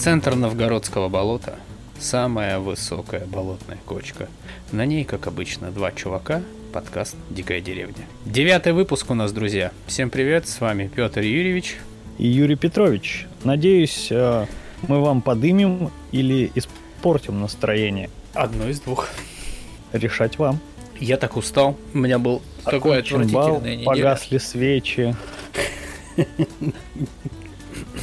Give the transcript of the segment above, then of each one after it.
Центр Новгородского болота. Самая высокая болотная кочка. На ней, как обычно, два чувака. Подкаст «Дикая деревня». Девятый выпуск у нас, друзья. Всем привет, с вами Петр Юрьевич. И Юрий Петрович. Надеюсь, э, мы вам подымем или испортим настроение. Одно из двух. Решать вам. Я так устал. У меня был такой отвратительная неделя. Погасли свечи.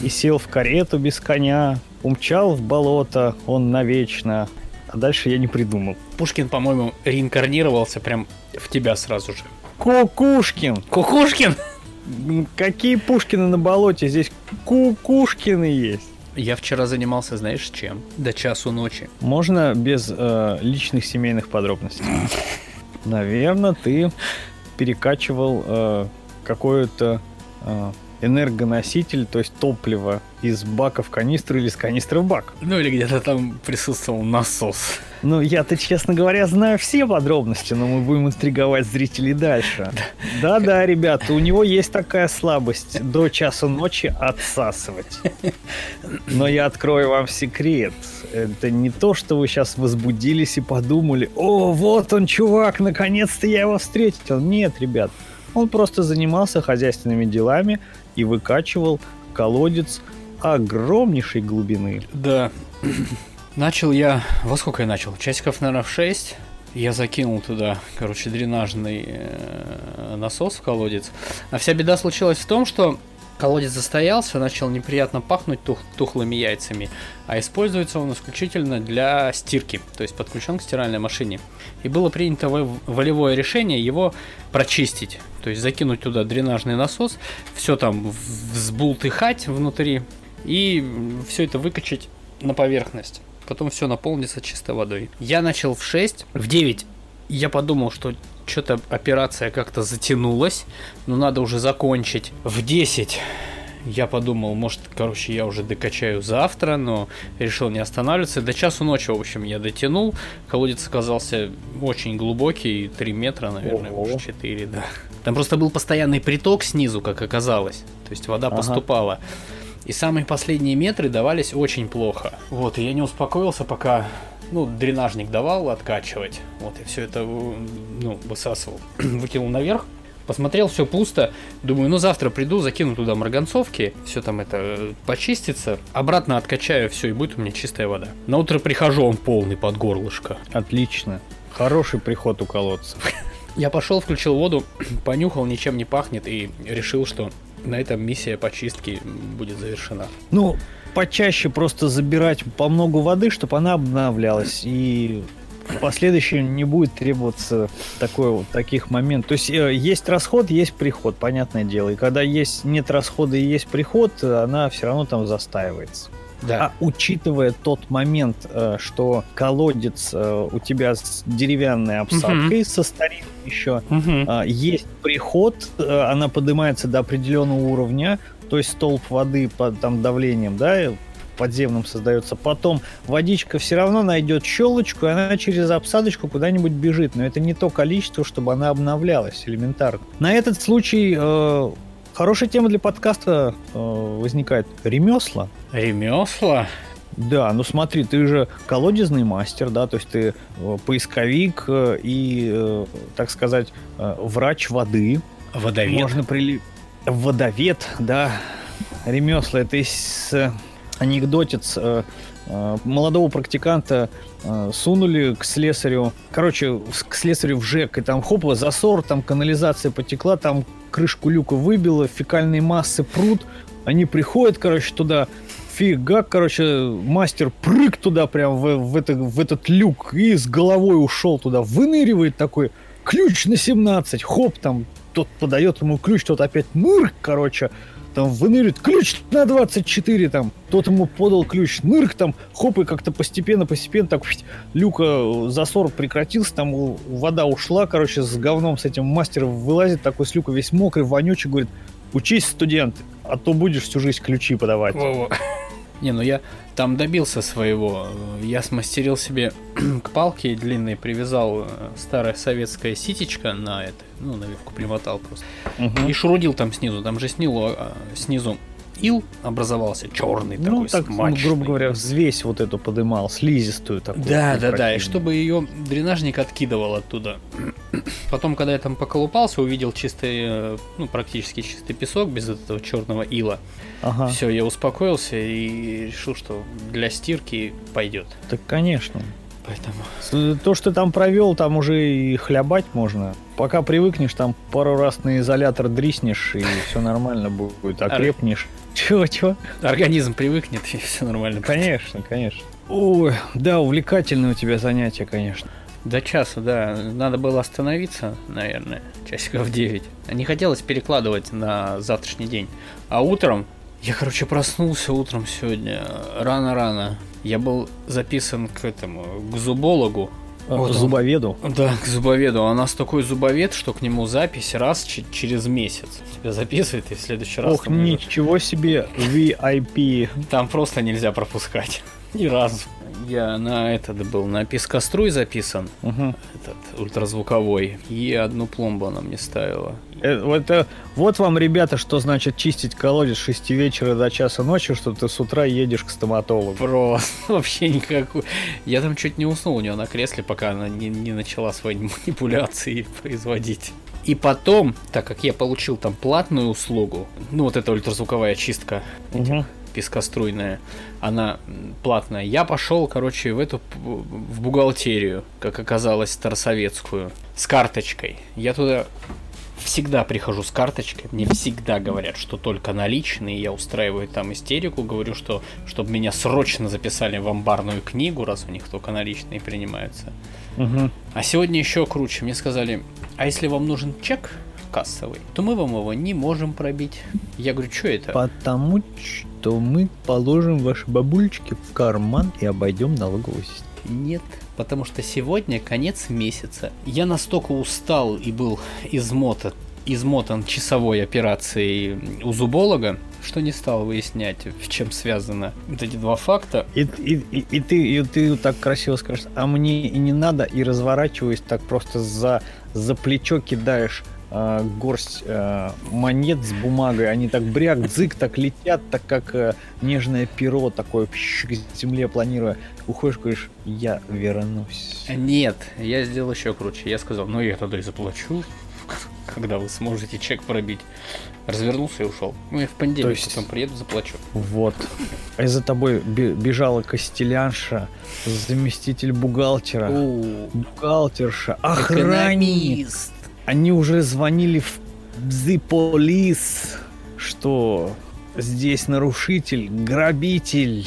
И сел в карету без коня, умчал в болото он навечно. А дальше я не придумал. Пушкин, по-моему, реинкарнировался прям в тебя сразу же. Кукушкин! Кукушкин! Какие Пушкины на болоте? Здесь Кукушкины есть. Я вчера занимался, знаешь, чем? До часу ночи. Можно без э, личных семейных подробностей? Наверное, ты перекачивал э, какой-то э, энергоноситель, то есть топливо из бака в канистру или из канистры в бак. Ну или где-то там присутствовал насос. Ну, я-то, честно говоря, знаю все подробности, но мы будем интриговать зрителей дальше. Да-да, ребята, у него есть такая слабость до часу ночи отсасывать. Но я открою вам секрет. Это не то, что вы сейчас возбудились и подумали, о, вот он, чувак, наконец-то я его встретил. Нет, ребят, он просто занимался хозяйственными делами и выкачивал колодец огромнейшей глубины. Да. Начал я... Во сколько я начал? Часиков, наверное, в 6. Я закинул туда, короче, дренажный э, насос в колодец. А вся беда случилась в том, что колодец застоялся, начал неприятно пахнуть тух- тухлыми яйцами, а используется он исключительно для стирки, то есть подключен к стиральной машине. И было принято во- волевое решение его прочистить, то есть закинуть туда дренажный насос, все там взбултыхать внутри и все это выкачать на поверхность. Потом все наполнится чистой водой. Я начал в 6, в 9 я подумал, что что-то операция как-то затянулась, но надо уже закончить. В 10 я подумал, может, короче, я уже докачаю завтра, но решил не останавливаться. До часу ночи, в общем, я дотянул. Колодец оказался очень глубокий, 3 метра, наверное, Ого. может 4, да. Там просто был постоянный приток снизу, как оказалось. То есть вода Ага. поступала. И самые последние метры давались очень плохо. Вот, и я не успокоился, пока ну, дренажник давал откачивать. Вот, и все это ну, высасывал. Выкинул наверх. Посмотрел, все пусто. Думаю, ну завтра приду, закину туда марганцовки, все там это э, почистится. Обратно откачаю все, и будет у меня чистая вода. На утро прихожу, он полный под горлышко. Отлично. Хороший приход у колодца. Я пошел, включил воду, понюхал, ничем не пахнет, и решил, что на этом миссия почистки будет завершена. Ну, почаще просто забирать по много воды, чтобы она обновлялась. И в последующем не будет требоваться такой вот, таких моментов. То есть э, есть расход, есть приход, понятное дело. И когда есть нет расхода и есть приход, она все равно там застаивается. Да. А учитывая тот момент, э, что колодец э, у тебя с деревянной обсадкой, со старинной еще, Мгм. а, есть приход, она поднимается до определенного уровня, то есть столб воды под там давлением, да, подземным создается. Потом водичка все равно найдет щелочку, и она через обсадочку куда-нибудь бежит. Но это не то количество, чтобы она обновлялась элементарно. На этот случай э, хорошая тема для подкаста э, возникает. Ремесла. Ремесла? Да, ну смотри, ты же колодезный мастер, да, то есть ты э, поисковик э, и, э, так сказать, врач воды. Водовед? Можно прили... Водовед, да. Ремесла. Это из анекдотец э, э, молодого практиканта э, сунули к слесарю. Короче, к слесарю в ЖЭК. И там хопа, засор, там канализация потекла, там крышку люка выбило, фекальные массы пруд. Они приходят, короче, туда. Фига, короче, мастер прыг туда прям в, в, это, в этот люк и с головой ушел туда. Выныривает такой, ключ на 17, хоп, там тот подает ему ключ, тот опять нырк, короче, там выныривает, ключ на 24, там, тот ему подал ключ, нырк, там, хоп, и как-то постепенно, постепенно, так, люка, э, засор прекратился, там вода ушла, короче, с говном с этим мастером вылазит, такой с люка весь мокрый, вонючий, говорит, учись, студент, а то будешь всю жизнь ключи подавать. Во-во. Не, ну я там добился своего. Я смастерил себе к палке длинной, привязал э, старое советское ситечко на это, ну, на вилку примотал просто. Мгм. И шурудил там снизу. Там же снизу, а, снизу ил образовался черный Ну, такой, так, ну, смачный. грубо говоря, взвесь вот эту подымал, слизистую такую. Да, да, да, и чтобы ее дренажник откидывал оттуда. Потом, когда я там поколупался, увидел чистый, э, ну, практически чистый песок без этого черного ила. Ага, Все, я успокоился и решил, что для стирки пойдет. так конечно. Поэтому То, что ты там провел, там уже и хлябать можно. Пока привыкнешь, там пару раз на изолятор дриснешь, и все нормально будет. Окрепнешь. Чего, чего? организм привыкнет, и все нормально. Конечно, конечно. Ой, да, увлекательное у тебя занятие, конечно. До часа, да. Надо было остановиться, наверное, часиков 9. Не хотелось перекладывать на завтрашний день. А утром, я, короче, проснулся утром сегодня рано-рано. Я был записан к этому, к зубологу. Вот он. Зубоведу. Да, к зубоведу. А у нас такой зубовед, что к нему запись раз че- через месяц. Тебя записывает, и в следующий раз Ох, там, уже- ничего себе, VIP. там просто нельзя пропускать. Ни разу. Я на этот был, на пескоструй записан, Мгм. этот ультразвуковой, и одну пломбу она мне ставила. Э, Вот, э, вот вам, ребята, что значит чистить колодец с 6 вечера до часа ночи, что ты с утра едешь к стоматологу. Просто вообще никакой. Я там чуть не уснул у нее на кресле, пока она не, не начала свои манипуляции производить. И потом, так как я получил там платную услугу, ну вот эта ультразвуковая чистка Мгм. пескоструйная, она платная. Я пошел, короче, в эту в бухгалтерию, как оказалось, старосоветскую, с карточкой. Я туда всегда прихожу с карточкой, мне всегда говорят, что только наличные, я устраиваю там истерику, говорю, что чтобы меня срочно записали в амбарную книгу, раз у них только наличные принимаются. Мгм. А сегодня еще круче, мне сказали, а если вам нужен чек кассовый, то мы вам его не можем пробить. Я говорю, что это? Потому что мы положим ваши бабульчики в карман и обойдем налоговую систему. Нет, потому что сегодня конец месяца. Я настолько устал и был измотан, измотан часовой операцией у зуболога, что не стал выяснять, в чем связано вот эти два факта. И, и, и, и ты, и ты так красиво скажешь, а мне и не надо, и разворачиваясь, так просто за, за плечо кидаешь а, горсть а, монет с бумагой, они так бряк, дзык, так летят, так как а, нежное перо такое пщ, к земле планируя. Уходишь, говоришь, я вернусь. Нет, я сделал еще круче. Я сказал, ну я тогда и заплачу, когда вы сможете чек пробить. Развернулся и ушел. Ну я в понедельник То есть- потом приеду, заплачу. Вот. А за тобой бе- бежала костелянша, заместитель бухгалтера, У, бухгалтерша, охранник. экономист. Они уже звонили в The Police, что здесь нарушитель, грабитель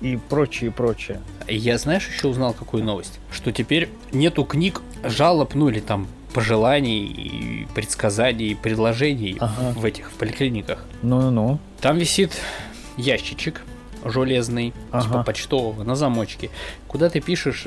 и прочее, прочее. Я знаешь, еще узнал какую новость? Что теперь нету книг жалоб, ну или там пожеланий, предсказаний, предложений Ага. в этих в поликлиниках. Ну-ну. Там висит ящичек железный, Ага. типа почтового, на замочке, куда ты пишешь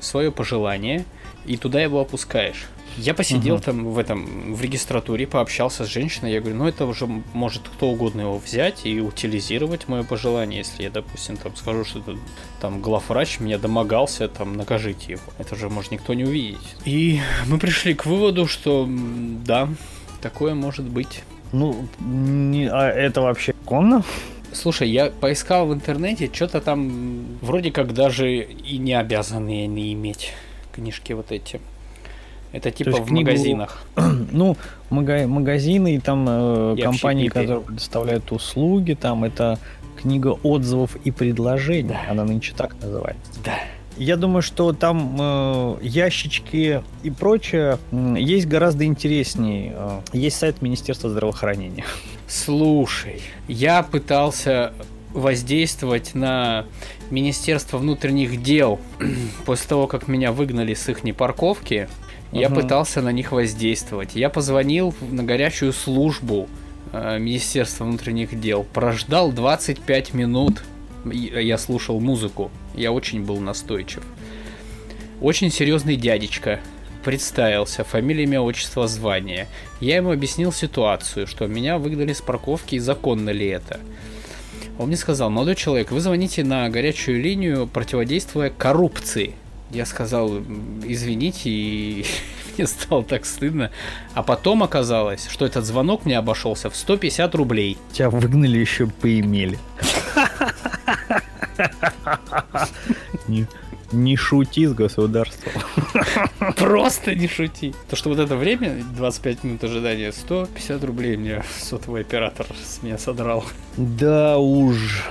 свое пожелание и туда его опускаешь. Я посидел Мгм. там в этом в регистратуре, пообщался с женщиной, я говорю, ну это уже может кто угодно его взять и утилизировать мое пожелание, если я, допустим, там скажу, что это, там главврач меня домогался, там накажите его. Это же может никто не увидеть. И мы пришли к выводу, что да, такое может быть. Ну, не, а это вообще конно? Слушай, я поискал в интернете, что-то там вроде как даже и не обязаны они иметь книжки вот эти. Это типа в книгу- магазинах. Ну, мага- магазины и там э, И компании, общепиты. которые предоставляют услуги, там это книга отзывов и предложений. Да. Она нынче так называется. Да. Я думаю, что там э, ящички и прочее м, есть гораздо интереснее. Э, Есть сайт Министерства здравоохранения. Слушай, я пытался воздействовать на Министерство внутренних дел после того, как меня выгнали с их парковки. Я Мгм. пытался на них воздействовать. Я позвонил на горячую службу э, Министерства внутренних дел, прождал 25 минут. И- Я слушал музыку. Я очень был настойчив. Очень серьезный дядечка представился, фамилия, имя, отчество, звание. Я ему объяснил ситуацию, что меня выгнали с парковки и законно ли это. Он мне сказал, молодой человек, вы звоните на горячую линию, противодействуя коррупции. Я сказал, «М, извините, и мне стало так стыдно. А потом оказалось, что этот звонок мне обошелся в 150 рублей. Тебя выгнали еще поимели. Не, не шути с государством. Просто не шути. То, что вот это время, 25 минут ожидания, 150 рублей мне сотовый оператор с меня содрал. Да уж,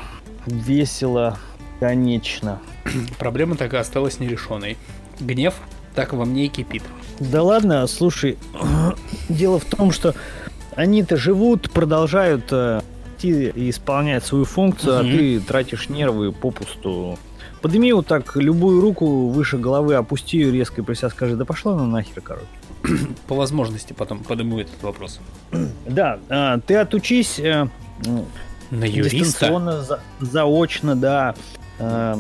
весело, конечно. Проблема так и осталась нерешенной. Гнев так во мне и кипит. Да ладно, слушай, дело в том, что они-то живут, продолжают э, идти и исполнять свою функцию, Мгм. а ты тратишь нервы попусту. Подними вот так любую руку выше головы, опусти ее резко и при себя скажи, да пошла она нахер, короче. По возможности потом подниму этот вопрос. Да, а, ты отучись э, На юриста? дистанционно, за- заочно, да. Э,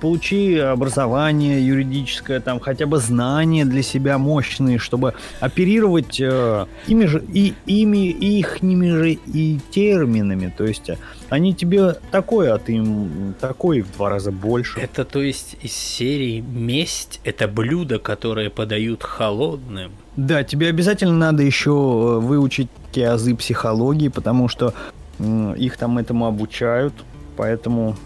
Получи образование юридическое, там хотя бы знания для себя мощные, чтобы оперировать э, ими же и ими и ихними же и терминами. То есть э, они тебе такое, а ты им такое в два раза больше. Это то есть из серии «Месть» — это блюдо, которое подают холодным. Да, тебе обязательно надо еще э, выучить те азы психологии, потому что м, их там этому обучают, поэтому,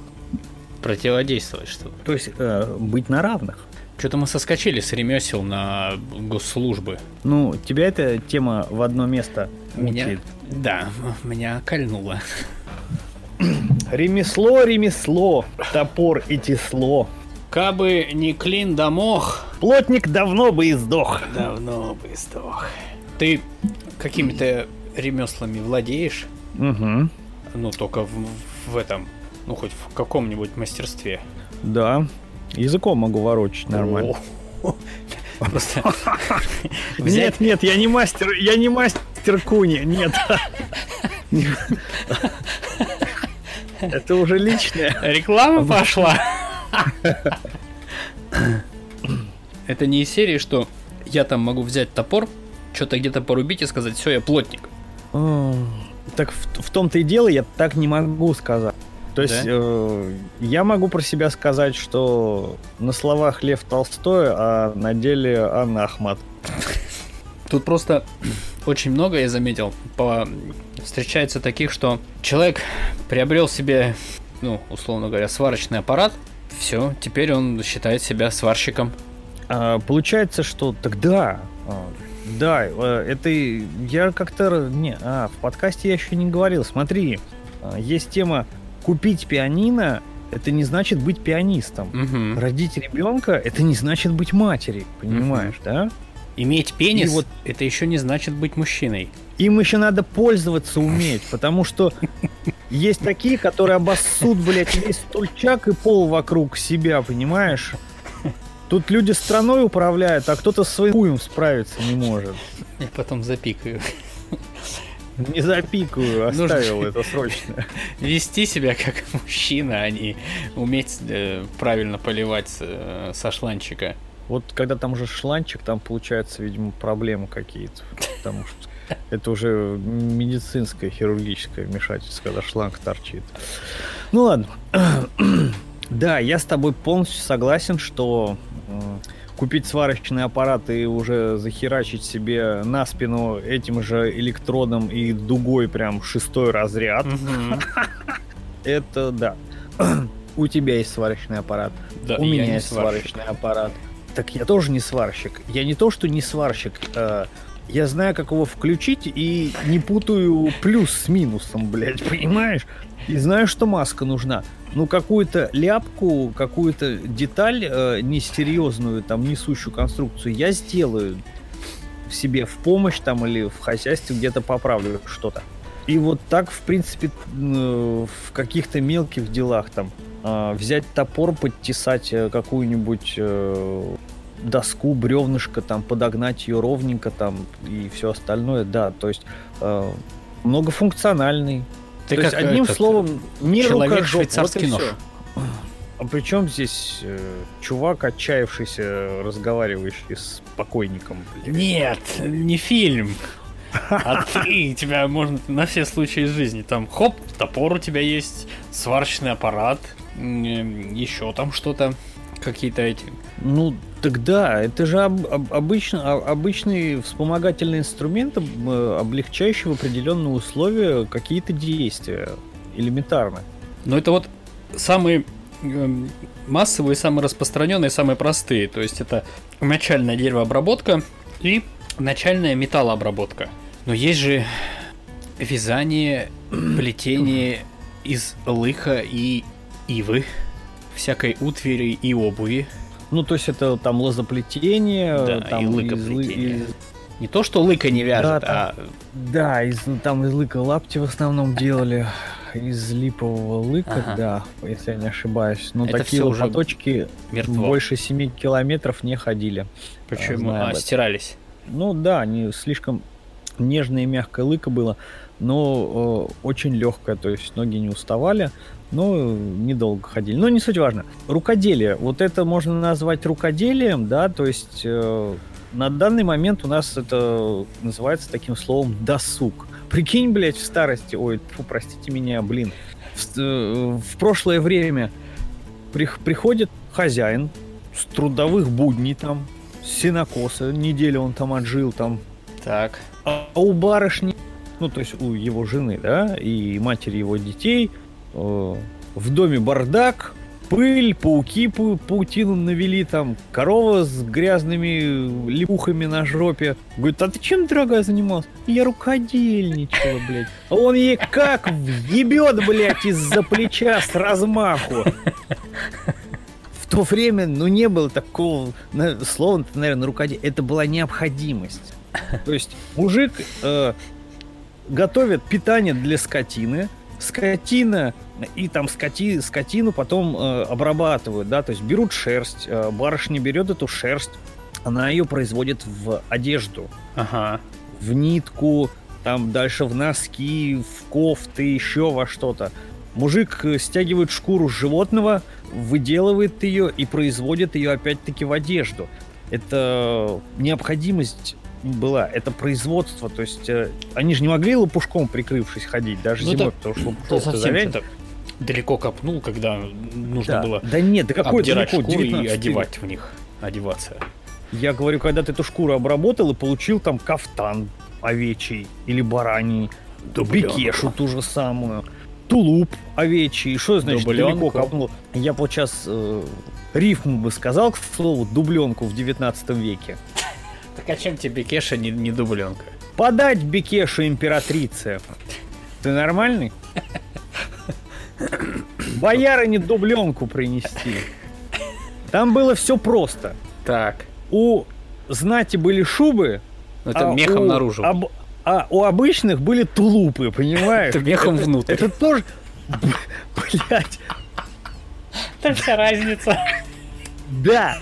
Противодействовать что то есть э, быть на равных. Что-то мы соскочили с ремесел на госслужбы. Ну, тебя эта тема в одно место Меня, мучает. да, меня кольнуло. Ремесло, ремесло, топор и тесло. Кабы не клин да мох, Плотник давно бы и сдох. давно бы сдох. Ты какими-то ремеслами владеешь? Угу. Ну, только в, в этом, ну, хоть в каком-нибудь мастерстве. Да. Языком могу ворочать нормально. Просто Нет, нет, я не мастер, я не мастер куни, нет. Это уже личное. Реклама пошла. Это не из серии, что я там могу взять топор, что-то где-то порубить и сказать, все, я плотник. Так в, в том-то и дело, я так не могу сказать. То есть Да? э, я могу про себя сказать, что на словах Лев Толстой, а на деле Анна Ахмат. Тут просто очень много, я заметил, по... встречается таких, что человек приобрел себе, ну, условно говоря, сварочный аппарат, все, теперь он считает себя сварщиком. А, получается, что тогда, а, да, э, это я как-то не, а в подкасте я еще не говорил. Смотри, а, есть тема купить пианино. Это не значит быть пианистом. Мгм. Родить ребенка это не значит быть матерью, понимаешь, да? Иметь пенис, И вот- это еще не значит быть мужчиной. Им еще надо пользоваться уметь, потому что есть такие, которые обоссут, блядь, весь стульчак и пол вокруг себя, понимаешь? Тут люди страной управляют, а кто-то с своим хуем справиться не может. Я потом запикаю. Не запикаю, Нужно- оставил это срочно. Вести себя как мужчина, а не уметь э, правильно поливать э, со шланчика. Вот когда там уже шланчик, там получается, видимо, проблемы какие-то. Потому что это уже медицинское, хирургическое вмешательство, когда шланг торчит. Ну ладно. Да, я с тобой полностью согласен, что купить сварочный аппарат и уже захерачить себе на спину этим же электродом и дугой прям шестой разряд, это да. У тебя есть сварочный аппарат. У меня есть сварочный аппарат. Так я тоже не сварщик. Я не то, что не сварщик. э, я знаю, как его включить и не путаю плюс с минусом, блядь, понимаешь? И знаю, что маска нужна. Ну, какую-то ляпку, какую-то деталь э, несерьезную, там, несущую конструкцию я сделаю себе в помощь там или в хозяйстве где-то поправлю что-то. И вот так, в принципе, э, в каких-то мелких делах там а, взять топор, подтесать э, какую-нибудь э, доску, бревнышко, там, подогнать ее ровненько там и все остальное, да, то есть э, многофункциональный. Ты то есть, как одним этот, словом, не человек швейцарский вот нож. А при чем здесь э, чувак, отчаявшийся, разговаривающий с покойником? блядь? Нет, не фильм. А ты, тебя можно на все случаи из жизни. Там, хоп, топор у тебя есть, сварочный аппарат, еще там что-то. Какие-то эти. Ну, тогда это же об, об, обычно, обычный вспомогательный инструмент, облегчающий в определенные условия какие-то действия. Элементарно. Но это вот самые эм, массовые, самые распространенные, самые простые. То есть это начальная деревообработка и начальная металлообработка. Но есть же вязание, плетение из лыха и ивы, всякой утвари и обуви. Ну, то есть это там лозоплетение, да, там и лыкоплетение. Из... Не то, что лыка не вяжет, да, а... Да, из, там из лыка лапти в основном делали. Из липового лыка, ага. да, если я не ошибаюсь. Но Это такие лопаточки мертво. больше 7 километров не ходили. Почему? А, стирались? Ну да, они слишком нежное и мягкое лыко было, но э, очень легкое, то есть ноги не уставали, но недолго ходили. Но не суть важно. Рукоделие. Вот это можно назвать рукоделием, да, то есть э, на данный момент у нас это называется таким словом досуг. Прикинь, блядь, в старости, ой, фу, простите меня, блин, в, э, в прошлое время при, приходит хозяин с трудовых будней там, с синокоса, неделю он там отжил там. Так. А у барышни, ну, то есть у его жены, да, и матери его детей, в доме бардак, пыль, пауки пау паутину навели, там, корова с грязными липухами на жопе. Говорит, а ты чем, дорогая, занимался? Я рукодельничала, блядь. А он ей как въебет, блядь, из-за плеча с размаху. В то время, ну, не было такого слова, наверное, рукоделие. Это была необходимость. То есть мужик э, готовит питание для скотины, скотина и там скоти, скотину потом э, обрабатывают, да, то есть берут шерсть, э, барышня берет эту шерсть, она ее производит в одежду, ага. в нитку, там дальше в носки, в кофты, еще во что-то. Мужик э, стягивает шкуру животного, выделывает ее и производит ее опять-таки в одежду. Это необходимость была, это производство, то есть э, они же не могли лопушком прикрывшись ходить, даже ну, зимой, это, потому что завянь. Далеко копнул, когда нужно да. было да нет, да какой обдирать далеко, шкуры и одевать в них, одеваться. Я говорю, когда ты эту шкуру обработал и получил там кафтан овечий или бараний, Дубленку. бекешу ту же самую, тулуп овечий, что значит Дубленку. далеко копнул? Я вот сейчас э, рифму бы сказал, к слову, дубленку в 19 веке. Так а чем тебе Бекеша не, не дубленка? Подать Бекешу императрице. Ты нормальный? Бояре дубленку принести. Там было все просто. Так. У знати были шубы, Но это а мехом у, наружу. Об, а у обычных были тулупы, понимаешь? Это мехом внутрь. Это тоже... Блять. Это вся разница. Да,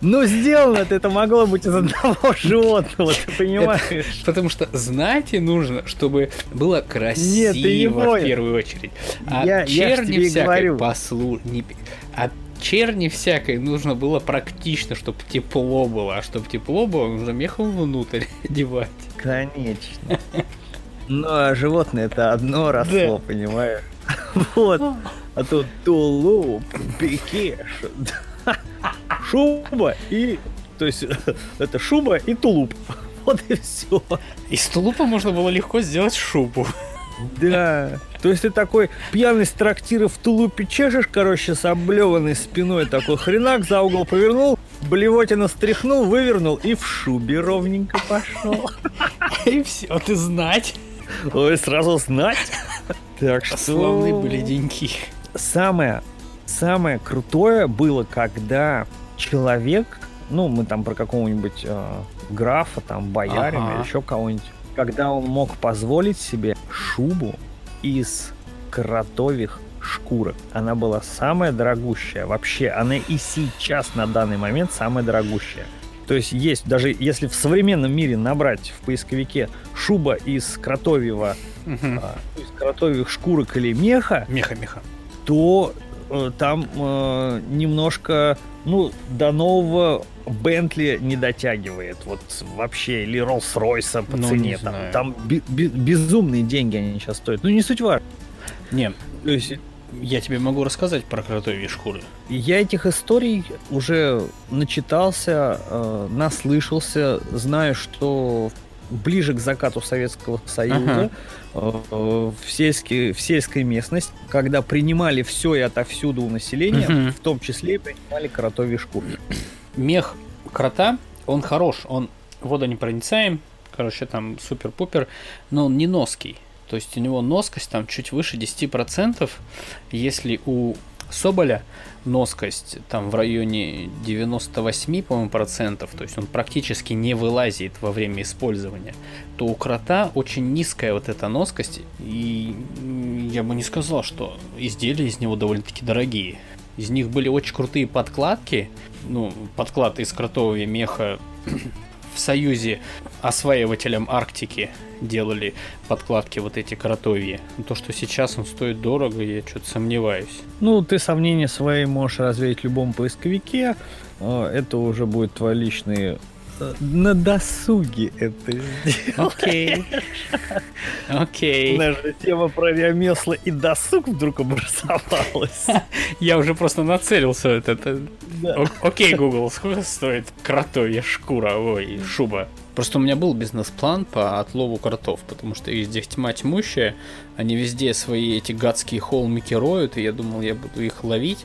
но сделано это могло быть из одного животного, ты понимаешь? Это, потому что знать и нужно, чтобы было красиво Нет, ты в первую очередь. А я, черни я всякой говорю. послу... Не... А черни всякой нужно было практично, чтобы тепло было. А чтобы тепло было, нужно мехом внутрь одевать. Конечно. Ну, а животное это одно росло, понимаешь? Вот. А тут тулуп, бекеш шуба и... То есть это шуба и тулуп. Вот и все. Из тулупа можно было легко сделать шубу. Да. То есть ты такой пьяный с трактира в тулупе чешешь, короче, с облеванной спиной такой хренак за угол повернул, блевотина стряхнул, вывернул и в шубе ровненько пошел. И все, ты знать. Ой, сразу знать. Так что... Славные были деньги. Самое, самое крутое было, когда человек, ну, мы там про какого-нибудь э, графа, там, боярина ага. еще кого-нибудь, когда он мог позволить себе шубу из кротових шкурок. Она была самая дорогущая. Вообще, она и сейчас на данный момент самая дорогущая. То есть есть, даже если в современном мире набрать в поисковике шуба из кротовьего, угу. а, из кротовьих шкурок или меха, меха-меха, то э, там э, немножко ну, до нового Бентли не дотягивает. Вот вообще. Или Роллс-Ройса по ну, цене. Там, там би- би- безумные деньги они сейчас стоят. Ну, не суть важно. Не. То есть Я тебе могу рассказать про кротовьи шкуры. Я этих историй уже начитался, э, наслышался, знаю, что ближе к закату Советского Союза ага. Э, в, сельский, в сельской местности, когда принимали все и отовсюду у населения, угу. в том числе и принимали кротовьи шкуры. Мех крота, он хорош, он водонепроницаем, короче, там супер-пупер, но он не ноский. То есть у него носкость там чуть выше 10%, если у Соболя носкость там в районе 98, по-моему, процентов, то есть он практически не вылазит во время использования, то у крота очень низкая вот эта носкость, и я бы не сказал, что изделия из него довольно-таки дорогие. Из них были очень крутые подкладки, ну, подклад из кротового меха в Союзе осваивателям Арктики делали подкладки вот эти кротовьи. То, что сейчас он стоит дорого, я что-то сомневаюсь. Ну, ты сомнения свои можешь развеять в любом поисковике. А, это уже будет твой личный на досуге это сделать. Окей. Окей. Наша тема про ремесла и досуг вдруг образовалась. Я уже просто нацелился. Это, да. Окей, Google, сколько стоит кротовья шкура, ой, шуба? Просто у меня был бизнес-план по отлову кротов, потому что их здесь тьма тьмущая, они везде свои эти гадские холмики роют, и я думал, я буду их ловить,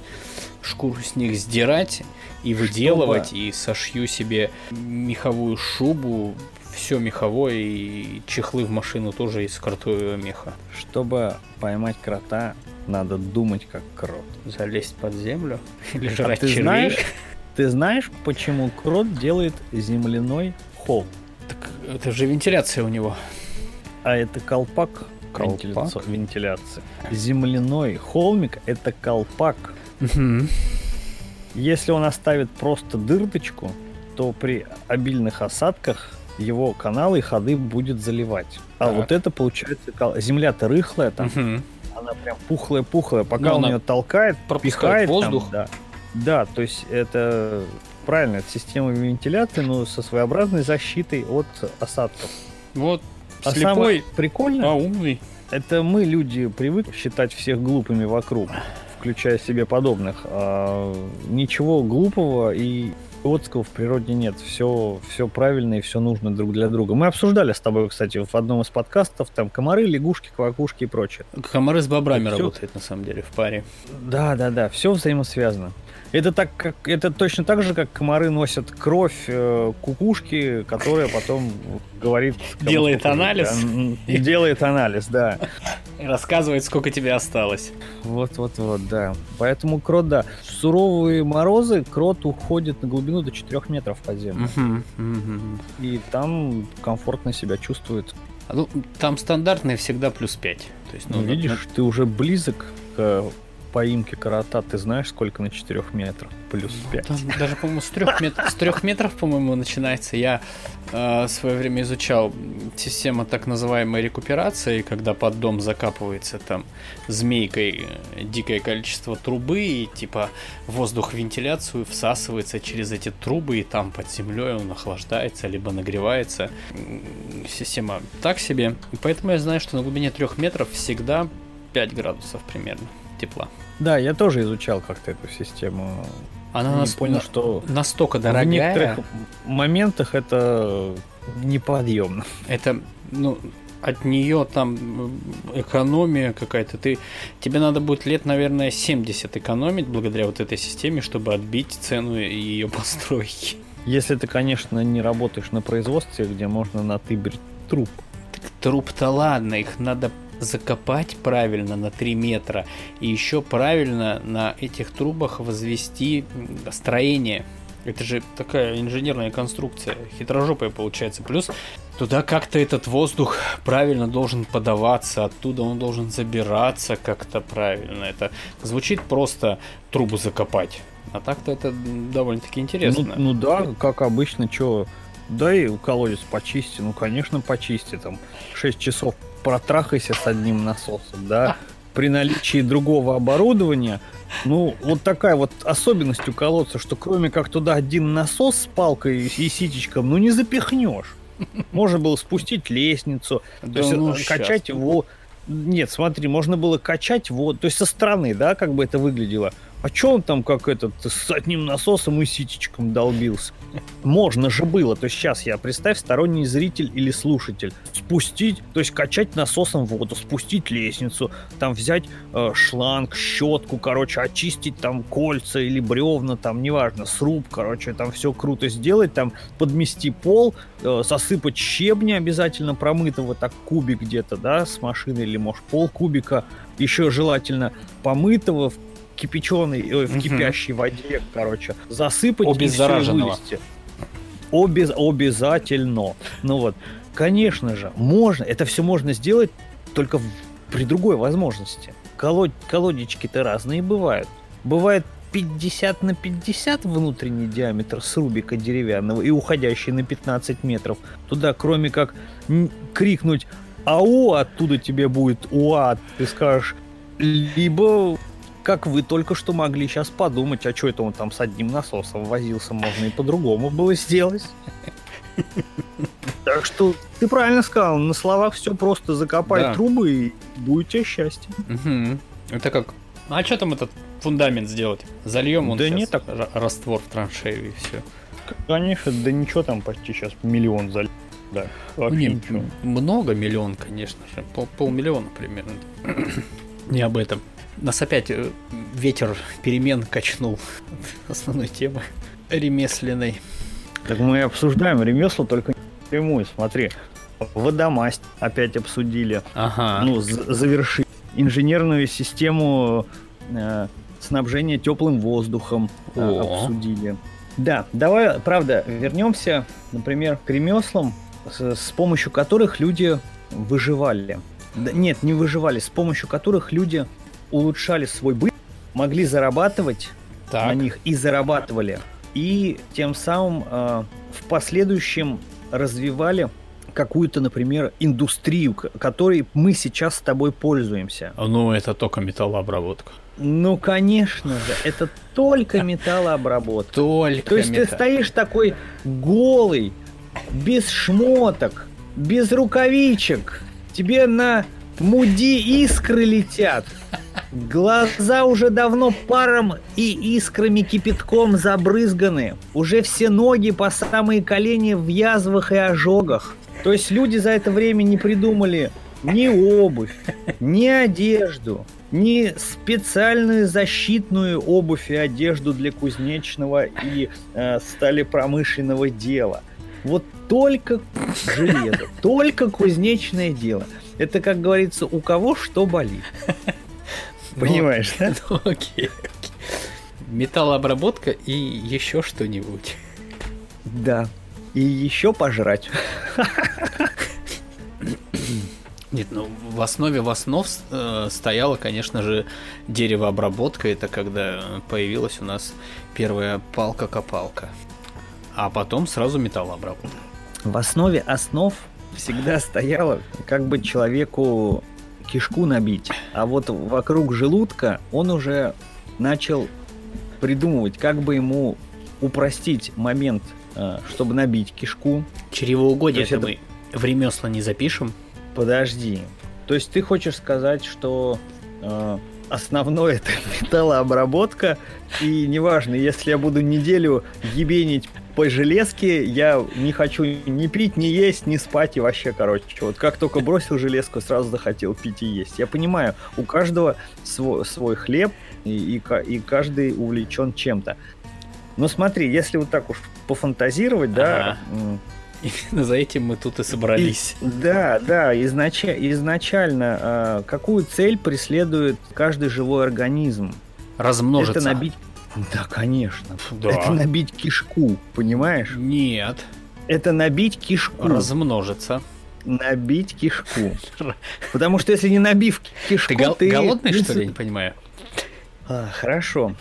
шкуру с них сдирать и выделывать, Чтобы... и сошью себе меховую шубу, все меховое, и чехлы в машину тоже из кротового меха. Чтобы поймать крота, надо думать как крот. Залезть под землю или а жрать ты червей. Знаешь, ты знаешь, почему крот делает земляной холм? Так это же вентиляция у него. А это колпак, колпак? вентиляции. Земляной холмик это колпак. Угу. Если он оставит просто дырочку, то при обильных осадках его каналы и ходы будет заливать. А так. вот это получается земля-то рыхлая там, угу. она прям пухлая-пухлая, пока Но он ее толкает, пихает воздух. Там, да. да, то есть это правильно, это система вентиляции, но со своеобразной защитой от осадков. Вот, а слепой, прикольно, а умный. Это мы, люди, привыкли считать всех глупыми вокруг включая себе подобных. А, ничего глупого и идиотского в природе нет. Все, все правильно и все нужно друг для друга. Мы обсуждали с тобой, кстати, в одном из подкастов, там комары, лягушки, квакушки и прочее. Комары с бобрами все... работают, на самом деле, в паре. Да, да, да, все взаимосвязано. Это так как это точно так же, как комары носят кровь э, кукушки, которая потом говорит. Делает анализ. Да, делает анализ, да. И рассказывает, сколько тебе осталось. Вот, вот, вот, да. Поэтому крот, да. В суровые морозы крот уходит на глубину до 4 метров под землю. И там комфортно себя чувствует. Ну, там стандартные всегда плюс 5. То есть, ну, ну видишь, на... ты уже близок к поимки корота, ты знаешь, сколько на 4 метрах? Плюс 5. Там даже, по-моему, с 3, мет... с 3 метров, по-моему, начинается. Я э, в свое время изучал систему так называемой рекуперации, когда под дом закапывается там змейкой э, дикое количество трубы, и типа воздух вентиляцию всасывается через эти трубы, и там под землей он охлаждается, либо нагревается. Система так себе. И поэтому я знаю, что на глубине 3 метров всегда 5 градусов примерно тепла. Да, я тоже изучал как-то эту систему. Она нас понял, что настолько дорогая. В некоторых моментах это неподъемно. Это, ну, от нее там экономия какая-то. Ты, тебе надо будет лет, наверное, 70 экономить благодаря вот этой системе, чтобы отбить цену ее постройки. Если ты, конечно, не работаешь на производстве, где можно натыбрить труп. Так труп-то ладно, их надо закопать правильно на 3 метра и еще правильно на этих трубах возвести строение. Это же такая инженерная конструкция, хитрожопая получается. Плюс туда как-то этот воздух правильно должен подаваться, оттуда он должен забираться как-то правильно. Это звучит просто трубу закопать. А так-то это довольно-таки интересно. Ну, ну да, как обычно, что и колодец почисти, ну конечно почисти, там 6 часов протрахайся с одним насосом, да, при наличии другого оборудования, ну, вот такая вот особенность у колодца, что кроме как туда один насос с палкой и ситечком, ну не запихнешь. Можно было спустить лестницу, то есть ну, качать, сейчас. Нет, смотри, можно было качать вот, то есть со стороны, да, как бы это выглядело. А чё он там как этот с одним насосом и ситечком долбился? Можно же было. То есть сейчас я представь сторонний зритель или слушатель. Спустить, то есть качать насосом воду, спустить лестницу, там взять э, шланг, щетку, короче, очистить там кольца или бревна, там, неважно, сруб, короче, там все круто сделать, там подмести пол, э, сосыпать щебня обязательно промытого, так кубик где-то, да, с машины или, может, пол кубика, еще желательно помытого, кипяченой, э, в кипящей воде, короче, засыпать и все вылезти. Обез, обязательно. Ну вот, конечно же, можно, это все можно сделать только в, при другой возможности. Колод, колодечки-то разные бывают. Бывает 50 на 50 внутренний диаметр срубика деревянного и уходящий на 15 метров. Туда, кроме как крикнуть «Ау!», оттуда тебе будет «Уа!», ты скажешь, либо как вы только что могли сейчас подумать, а что это он там с одним насосом возился, можно и по-другому было сделать. Так что ты правильно сказал, на словах все просто закопай да. трубы и будет тебе счастье. Угу. Это как. А что там этот фундамент сделать? Зальем он да нет, так... раствор в траншею и все. Конечно, да ничего там почти сейчас миллион заль. Да, вообще не, ничего. Много миллион, конечно же. Пол, полмиллиона примерно. Не об этом. Нас опять э, ветер перемен качнул основной темы ремесленной. Так мы обсуждаем ремесло только прямую, смотри. Водомасть опять обсудили. Ага. Ну, завершить. Инженерную систему э, снабжения теплым воздухом э, обсудили. Да, давай, правда, вернемся, например, к ремеслам, с, с помощью которых люди выживали. Да, нет, не выживали, с помощью которых люди улучшали свой быт, могли зарабатывать так. на них и зарабатывали, и тем самым э, в последующем развивали какую-то, например, индустрию, которой мы сейчас с тобой пользуемся. Ну, это только металлообработка. Ну, конечно же, это только металлообработка. Только То есть металл... ты стоишь такой голый, без шмоток, без рукавичек, тебе на муди искры летят. Глаза уже давно паром и искрами кипятком забрызганы. Уже все ноги по самые колени в язвах и ожогах. То есть люди за это время не придумали ни обувь, ни одежду, ни специальную защитную обувь и одежду для кузнечного и э, сталепромышленного дела. Вот только железо, только кузнечное дело. Это, как говорится, у кого что болит. Ну, Понимаешь, да? Ну, окей, окей. Металлообработка и еще что-нибудь. Да. И еще пожрать. Нет, ну в основе в основ э, стояла, конечно же, деревообработка. Это когда появилась у нас первая палка-копалка. А потом сразу металлообработка. В основе основ всегда стояла, как бы человеку кишку набить. А вот вокруг желудка он уже начал придумывать, как бы ему упростить момент, э, чтобы набить кишку. Чревоугодие это мы в ремесла не запишем? Подожди. То есть ты хочешь сказать, что э, основное это металлообработка, и неважно, если я буду неделю ебенить по железке я не хочу ни пить, ни есть, ни спать и вообще, короче. Вот как только бросил железку, сразу захотел пить и есть. Я понимаю, у каждого свой, свой хлеб, и, и, и каждый увлечен чем-то. Но смотри, если вот так уж пофантазировать, ага. да... Именно за этим мы тут и собрались. И, да, да, изнач, изначально э, какую цель преследует каждый живой организм? Размножиться. Это набить да, конечно. Да. Это набить кишку, понимаешь? Нет. Это набить кишку. Размножиться. Набить кишку. Потому что если не набив кишку, ты, гол- ты голодный, что ли, не понимаю? А, хорошо.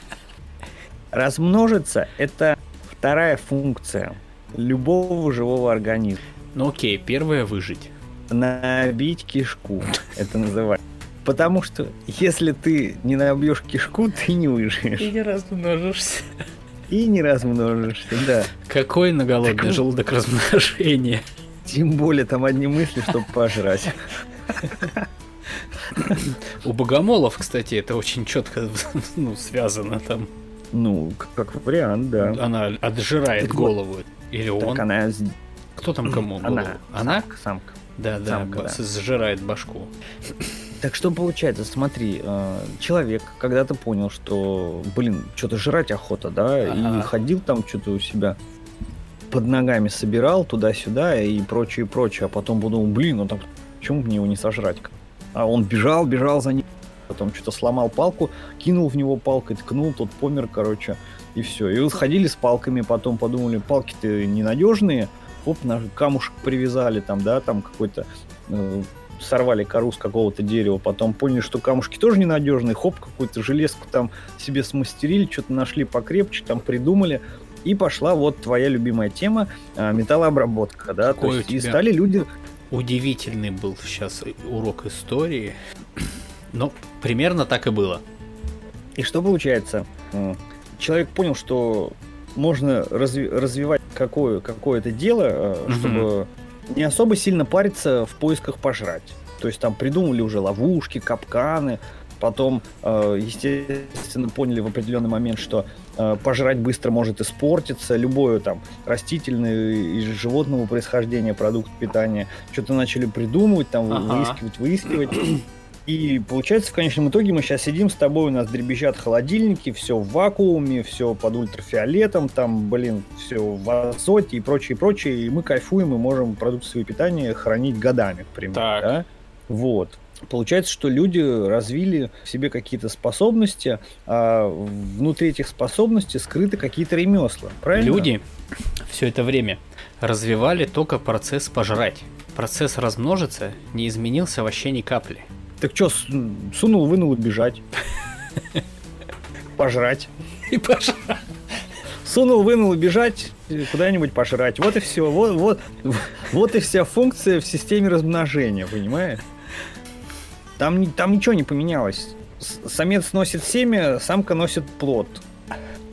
Размножиться – это вторая функция любого живого организма. Ну окей, первая – выжить. Набить кишку, это называется. Потому что если ты не набьешь кишку, ты не выживешь. И не размножишься. И не размножишься, да. Какой на голодный так... желудок размножения? Тем более там одни мысли, чтобы пожрать. У богомолов, кстати, это очень четко ну, связано там. Ну, как вариант, да. Она отжирает так голову. Вот, Или так он. она... Кто там кому? Она. Она? Самка. самка. Да, да, самка, да, сжирает башку. Так что получается, смотри, э, человек когда-то понял, что, блин, что-то жрать охота, да, ага. и ходил там что-то у себя под ногами собирал туда-сюда и прочее, прочее, а потом подумал, блин, ну там, почему мне его не сожрать? А он бежал, бежал за ним, потом что-то сломал палку, кинул в него палкой, ткнул, тот помер, короче, и все. И вот ходили с палками, потом подумали, палки-то ненадежные, оп, на камушек привязали там, да, там какой-то э, сорвали кору с какого-то дерева, потом поняли, что камушки тоже ненадежные, хоп, какую-то железку там себе смастерили, что-то нашли покрепче, там придумали, и пошла вот твоя любимая тема а, металлообработка, да, Какой то есть и стали люди... Удивительный был сейчас урок истории, но примерно так и было. И что получается? Человек понял, что можно разви- развивать какое- какое-то дело, угу. Не особо сильно париться в поисках пожрать. То есть там придумали уже ловушки, капканы, Потом, э, естественно, поняли в определенный момент, что э, пожрать быстро может испортиться, любое там растительное и животного происхождения продукт питания. Что-то начали придумывать, там ага. выискивать, выискивать. И получается, в конечном итоге мы сейчас сидим с тобой, у нас дребезжат холодильники, все в вакууме, все под ультрафиолетом, там, блин, все в азоте и прочее, прочее, и мы кайфуем и можем продукты питания хранить годами, к примеру. Так. Да? Вот. Получается, что люди развили в себе какие-то способности, а внутри этих способностей скрыты какие-то ремесла. Правильно? Люди все это время развивали только процесс пожрать. Процесс размножиться не изменился вообще ни капли. Так что, сунул, вынул и бежать. Пожрать. И пожрать. Сунул, вынул и бежать куда-нибудь пожрать. Вот и все. Вот, вот, вот и вся функция в системе размножения, понимаешь? Там, там ничего не поменялось. Самец носит семя, самка носит плод.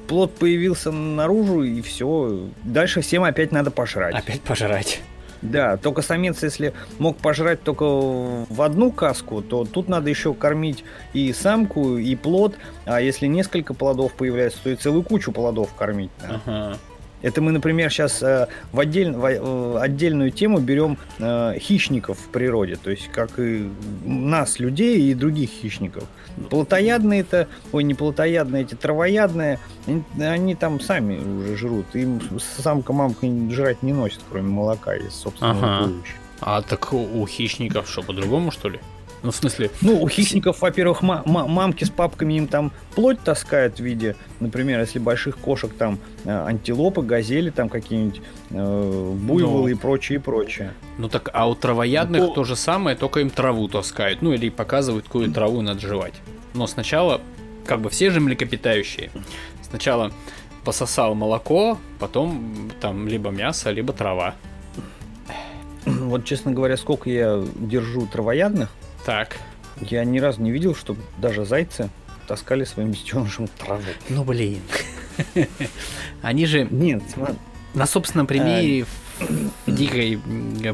Плод появился наружу, и все. Дальше всем опять надо пожрать. Опять пожрать. Да, только самец, если мог пожрать только в одну каску, то тут надо еще кормить и самку, и плод. А если несколько плодов появляется, то и целую кучу плодов кормить. Да. Ага. Это мы, например, сейчас э, в, отдель, в э, отдельную тему берем э, хищников в природе, то есть как и нас, людей, и других хищников. Плотоядные это, ой, не плотоядные, эти травоядные, они, они там сами уже жрут. Им самка-мамка жрать не носит, кроме молока из собственного ага. А так у хищников что, по-другому, что ли? Ну, в смысле... Ну, у хищников, во-первых, ма- ма- мамки с папками им там плоть таскают в виде, например, если больших кошек там э, антилопы, газели там какие-нибудь, э, буйволы ну, и прочее, и прочее. Ну так, а у травоядных ну, то же самое, только им траву таскают, ну или показывают, какую траву надо жевать. Но сначала, как бы все же млекопитающие, сначала пососал молоко, потом там либо мясо, либо трава. Вот, честно говоря, сколько я держу травоядных, так. Я ни разу не видел, чтобы даже зайцы таскали своим детенышем траву. Ну блин. Они же Нет, на собственном примере а. в дикой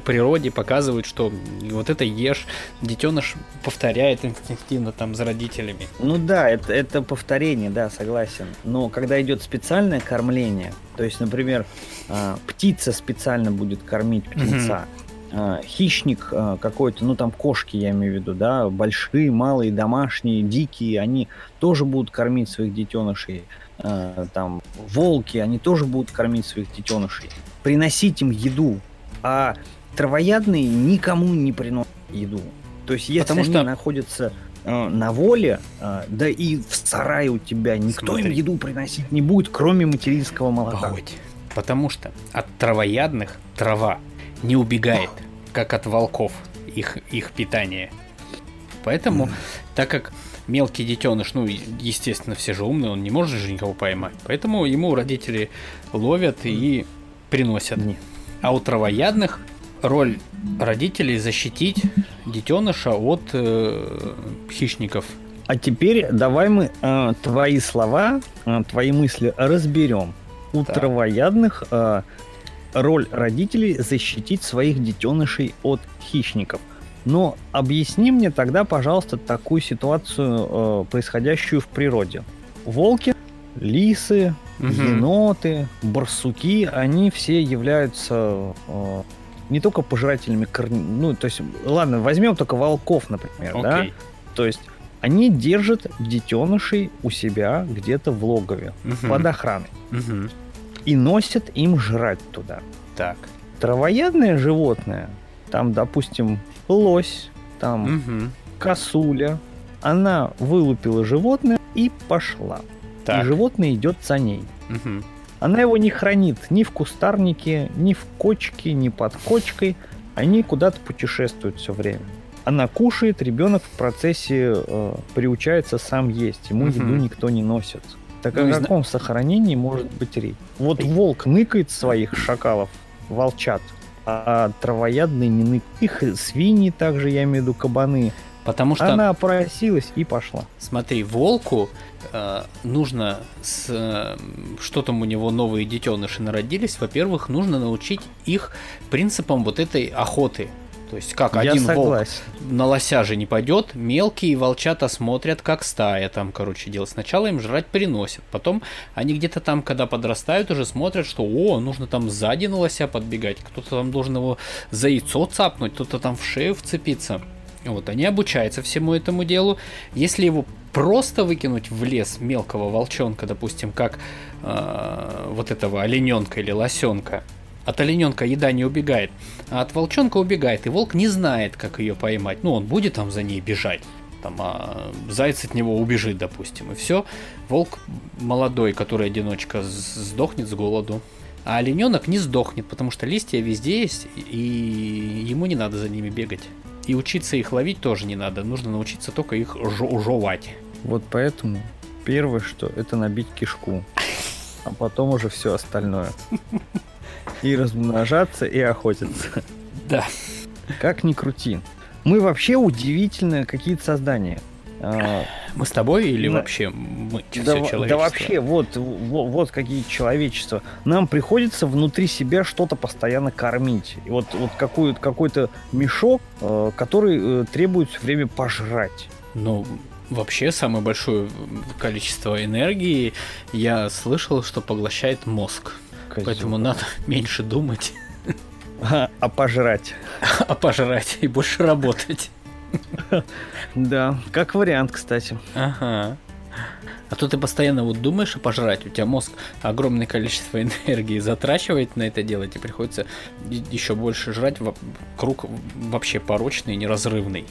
природе показывают, что вот это ешь, детеныш повторяет инстинктивно там за родителями. Ну да, это, это повторение, да, согласен. Но когда идет специальное кормление, то есть, например, а, птица специально будет кормить птенца, э, хищник э, какой-то, ну там кошки я имею в виду, да, большие, малые, домашние, дикие, они тоже будут кормить своих детенышей. Э, там волки, они тоже будут кормить своих детенышей. Приносить им еду. А травоядные никому не приносят еду. То есть если Потому они что... находятся на воле, да и в сарае у тебя никто Смотри. им еду приносить не будет, кроме материнского молока. Погодь. Потому что от травоядных трава не убегает, как от волков их, их питание. Поэтому, так как мелкий детеныш, ну, естественно, все же умные, он не может же никого поймать. Поэтому ему родители ловят и приносят. А у травоядных роль родителей защитить детеныша от э, хищников. А теперь давай мы э, твои слова, э, твои мысли разберем. У так. травоядных э, роль родителей защитить своих детенышей от хищников. Но объясни мне тогда, пожалуйста, такую ситуацию, э, происходящую в природе. Волки, лисы, Мгм. еноты, барсуки, они все являются э, не только пожирателями корней, ну, то есть, ладно, возьмем только волков, например, да? Окей. То есть они держат детенышей у себя где-то в логове Мгм. под охраной Мгм. И носят им жрать туда. Так. Травоядное животное, там, допустим, лось, там Мгм. косуля, она вылупила животное и пошла. И Так. животное идет за ней. Мгм. Она его не хранит ни в кустарнике, ни в кочке, ни под кочкой. Они куда-то путешествуют все время. Она кушает, ребенок в процессе э, приучается сам есть. Ему Мгм. еду никто не носит. Так Ну, о зна- каком сохранении может быть речь? Вот волк ныкает своих шакалов, волчат, а травоядные не ныкают. Их свиньи также, я имею в виду кабаны. Потому что, Она опросилась и пошла. смотри, волку э, нужно с э, что там у него новые детеныши народились. Во-первых, нужно научить их принципам вот этой охоты. То есть как я один волк согласен. на лося же не пойдет, мелкие волчата смотрят, как стая там, короче, делать. Сначала им жрать приносят, потом они где-то там, когда подрастают, уже смотрят, что, о, нужно там сзади на лося подбегать, кто-то там должен его за яйцо цапнуть, кто-то там в шею вцепиться. Вот, они обучаются всему этому делу. Если его просто выкинуть в лес мелкого волчонка, допустим, как э, вот этого олененка или лосенка, от олененка еда не убегает, а от волчонка убегает, и волк не знает, как ее поймать. Ну, он будет там за ней бежать, там, а заяц от него убежит, допустим, и все. Волк молодой, который одиночка, сдохнет с голоду. А олененок не сдохнет, потому что листья везде есть, и ему не надо за ними бегать. И учиться их ловить тоже не надо, нужно научиться только их жевать. Вот поэтому первое, что это набить кишку, а потом уже все остальное. И размножаться, и охотиться. Да. Как ни крути. Мы вообще удивительные какие-то создания. А, Мы с тобой или Да. вообще мы, Да, все во- да человечество? вообще, вот, вот, вот какие человечества. Нам приходится внутри себя что-то постоянно кормить. И вот, вот какой, какой-то мешок, э, который э, требует все время пожрать. Ну, вообще самое большое количество энергии я слышал, что поглощает мозг. Козёл. Поэтому надо меньше думать, А, а пожрать. а пожрать и больше работать. Да, как вариант, кстати. Ага. А то ты постоянно вот думаешь, а пожрать, у тебя мозг огромное количество энергии затрачивает на это дело, тебе приходится еще больше жрать, круг вообще порочный, неразрывный.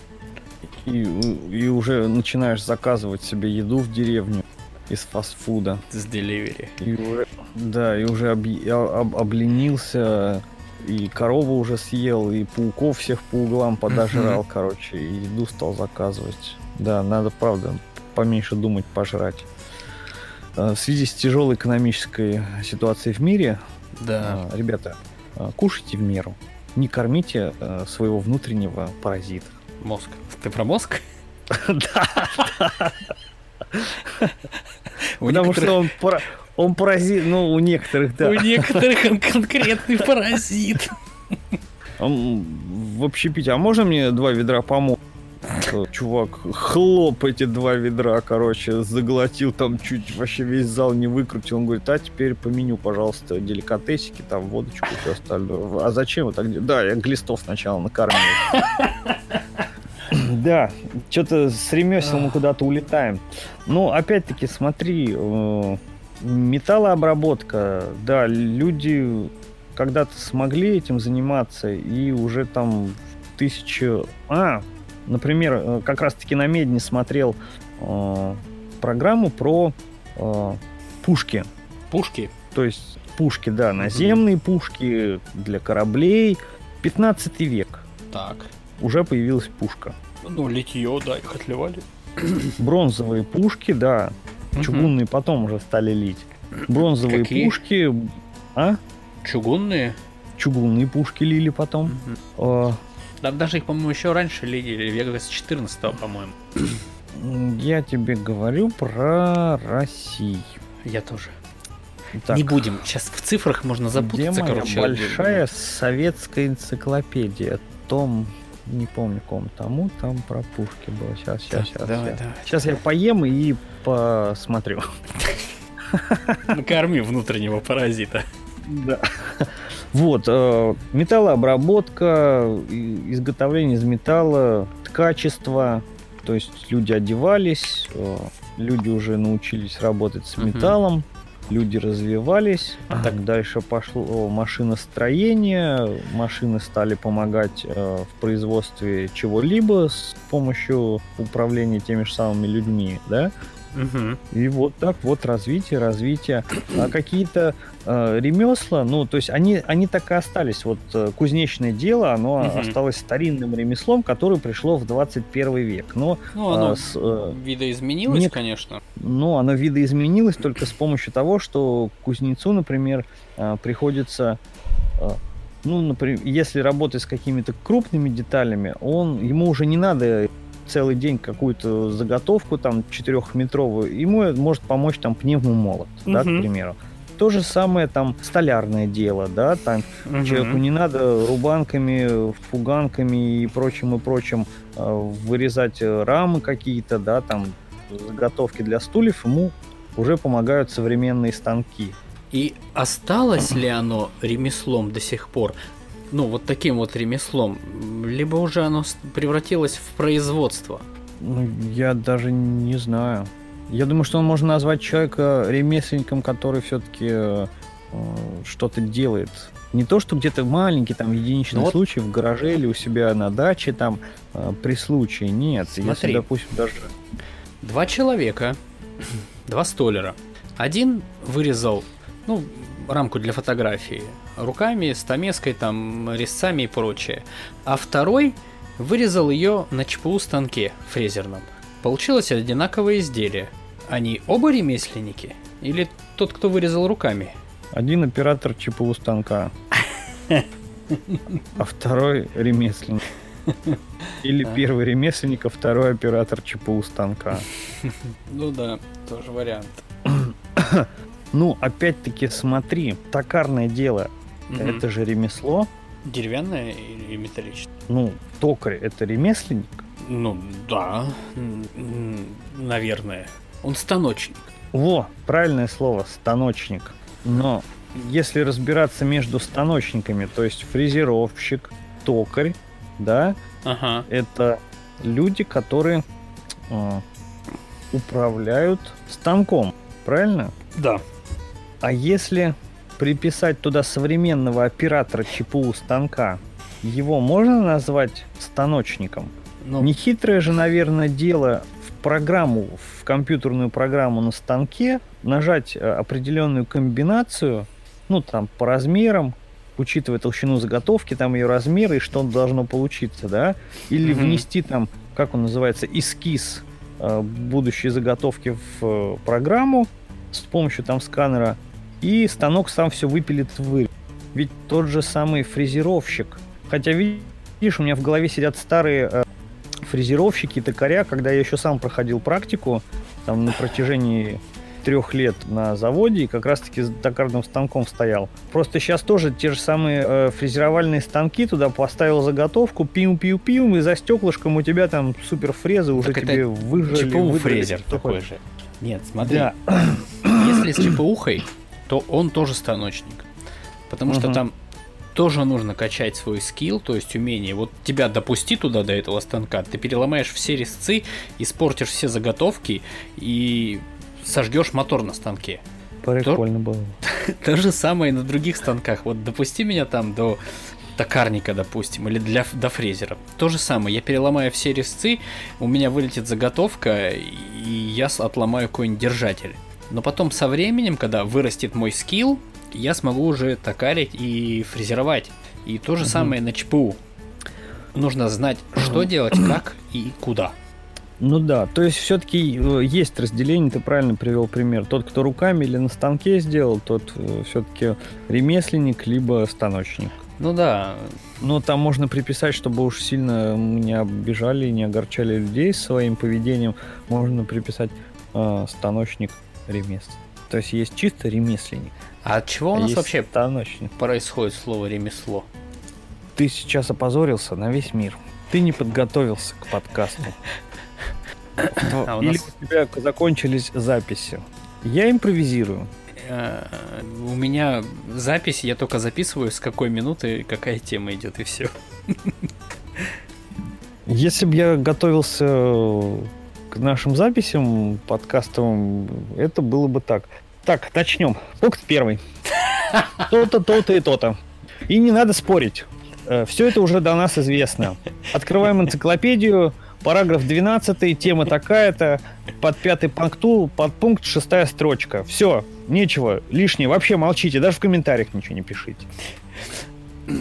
И, и уже начинаешь заказывать себе еду в деревню из фастфуда. С деливери. И уже, да, и уже а- об- обленился, и корову уже съел, и пауков всех по углам подожрал, короче, и еду стал заказывать. Да, надо, правда, поменьше думать, пожрать. Э, В связи с тяжелой экономической ситуацией в мире, Да. э, ребята, э, кушайте в меру. Не кормите своего внутреннего паразита. Мозг. Ты про мозг? Да, потому некоторых- что он, пара- он паразит, ну, у некоторых, да. У некоторых он конкретный паразит. Он в общепите, а можно мне два ведра помочь? Чувак, хлоп эти два ведра, короче, заглотил там чуть вообще весь зал не выкрутил. Он говорит, а теперь по меню, пожалуйста, деликатесики, там водочку и все остальное. А зачем вы так? Да, я глистов сначала накормил. Да, что-то с ремесел мы куда-то улетаем. Ну, опять-таки, смотри, э, металлообработка, да, люди когда-то смогли этим заниматься, и уже там в тысячу... А, например, э, как раз-таки на Медне смотрел э, программу про э, пушки. Пушки. То есть пушки, да, наземные пушки для кораблей. 15 век Так. уже появилась пушка. Ну, литье, да, их отливали. Бронзовые пушки, да, чугунные потом уже стали лить. Бронзовые Какие? пушки, а? Чугунные. Чугунные пушки лили потом. Э, Да, даже их, по-моему, еще раньше лили, века с 14 по-моему. Я тебе говорю про Россию. Я тоже. Так, Не будем. Сейчас в цифрах можно где запутаться, моя короче. большая советская энциклопедия? Том не помню, ком тому, там про пушки было. Сейчас, сейчас, сейчас. Давай, сейчас. давай. Сейчас я поем и посмотрю. Накорми внутреннего паразита. Да. Вот, э, металлообработка, изготовление из металла, ткачество, то есть люди одевались, э, люди уже научились работать с металлом, люди развивались, Так. дальше пошло машиностроение, машины стали помогать э, в производстве чего-либо с помощью управления теми же самыми людьми, да? Мгм. И вот так вот развитие, развитие. А какие-то э, ремесла, ну, то есть они, они так и остались. Вот э, кузнечное дело, оно Мгм. осталось старинным ремеслом, которое пришло в 21 век. Но, Ну, оно а, с, э, видоизменилось, нет. конечно. но оно видоизменилось только с помощью того, что кузнецу, например, э, приходится... э, ну, например, если работать с какими-то крупными деталями, он, ему уже не надо целый день какую-то заготовку там четырехметровую, ему может помочь там пневмомолот, да, к примеру. То же самое там столярное дело, да, там Мгм. человеку не надо рубанками, фуганками и прочим и прочим э, вырезать рамы какие-то, да, там заготовки для стульев, ему уже помогают современные станки. И осталось ли оно ремеслом до сих пор? Ну, вот таким вот ремеслом. Либо уже оно превратилось в производство. Ну, я даже не знаю. Я думаю, что можно назвать человека ремесленником, который все-таки что-то делает. Не то, что где-то маленький, там, единичный Ну вот- случай в гараже или у себя на даче, там, э, при случае. Нет, Смотри. если, допустим, даже... Два человека, два столера. Один вырезал, ну, рамку для фотографии руками, стамеской, там, резцами и прочее. А второй вырезал ее на ЧПУ станке фрезерном. Получилось одинаковое изделие. Они оба ремесленники? Или тот, кто вырезал руками? Один оператор ЧПУ станка, а второй ремесленник. Или А. первый ремесленник, а второй оператор ЧПУ станка. Ну да, тоже вариант. Ну, опять-таки, смотри, токарное дело, Мгм. это же ремесло. Деревянное или металлическое? Ну, токарь это ремесленник. Ну да, наверное. Он станочник. Во, правильное слово, станочник. Но если разбираться между станочниками, то есть фрезеровщик, токарь, да, Ага. это люди, которые э, управляют станком, правильно? Да. А если приписать туда современного оператора ЧПУ станка, его можно назвать станочником? Ну, Нехитрое же, наверное, дело в программу, в компьютерную программу на станке, нажать э, определенную комбинацию, ну, там, по размерам, учитывая толщину заготовки, там ее размеры и что должно получиться, да, или Мгм. внести там, как он называется, эскиз э, будущей заготовки в э, программу с помощью там сканера, и станок сам все выпилит в вырез. Ведь тот же самый фрезеровщик, хотя видишь, у меня в голове сидят старые э, фрезеровщики, токаря, когда я еще сам проходил практику там на протяжении трех лет на заводе и как раз-таки с токарным станком стоял. Просто сейчас тоже те же самые э, фрезеровальные станки, туда поставил заготовку, пиу-пиу-пиу, и за стеклышком у тебя там супер фрезы уже Так тебе выжили. ЧПУ фрезер такой же. Нет, смотри, Да. если с ЧПУхой, то он тоже станочник. Потому что Мгм. там тоже нужно качать свой скилл, то есть умение. Вот тебя допусти туда до этого станка, ты переломаешь все резцы, испортишь все заготовки и сожгешь мотор на станке. Прикольно было. То же самое и на других станках. Вот допусти меня там до токарника, допустим, или для, до фрезера. То же самое. Я переломаю все резцы, у меня вылетит заготовка, и я отломаю какой-нибудь держатель. Но потом со временем, когда вырастет мой скилл, я смогу уже токарить и фрезеровать. И то же Мгм. самое на ЧПУ. Нужно знать, что делать, как и куда. Ну да, то есть все-таки есть разделение, ты правильно привел пример. Тот, кто руками или на станке сделал, тот все-таки ремесленник, либо станочник. Ну да, Но там можно приписать, чтобы уж сильно мы не обижали и не огорчали людей своим поведением, можно приписать э, станочник ремесленник. То есть есть чисто ремесленник. а от чего у а нас есть вообще станочник? происходит слово ремесло? Ты сейчас опозорился на весь мир. Ты не подготовился к подкасту. А у Или нас- у тебя закончились записи. Я импровизирую. Э, У меня запись, я только записываю, с какой минуты какая тема идет, и все. Если бы я готовился к нашим записям подкастовым, это было бы так. Так, начнем. Пункт первый. То-то, то-то и то-то. И не надо спорить. Все это уже до нас известно. Открываем энциклопедию, параграф 12, тема такая-то, под пятый пункту, под пункт шестая строчка. Все, нечего, лишнее, вообще молчите, даже в комментариях ничего не пишите.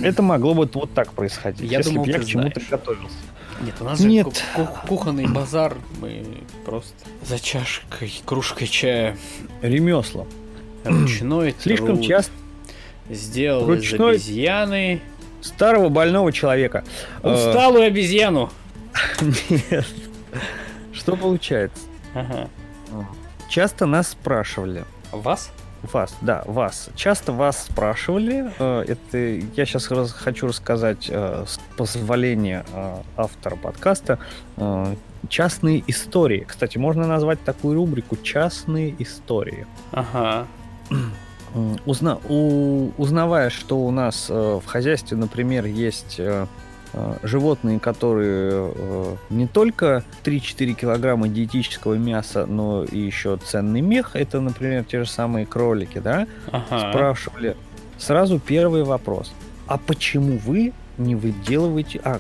Это могло бы вот так происходить, Я если думал, бы я к чему-то готовился. Нет, у нас же Нет. ку- ку- кухонный базар, мы просто за чашкой, кружкой чая Ремесла. ручной Слишком труд часто сделал Ручной- из обезьяны старого больного человека. Э, усталую обезьяну. Нет. Что получается? Ага. Часто нас спрашивали, Вас? Вас, да, вас, часто вас спрашивали, э, это я сейчас хочу рассказать э, с позволения э, автора подкаста, частные истории. Кстати, можно назвать такую рубрику «Частные истории». Ага. Узна, у- узнавая, что у нас в хозяйстве, например, есть животные, которые э, не только 3-4 килограмма диетического мяса, но и еще ценный мех, это, например, те же самые кролики, да, Ага. спрашивали. Сразу первый вопрос. А почему вы не выделываете... А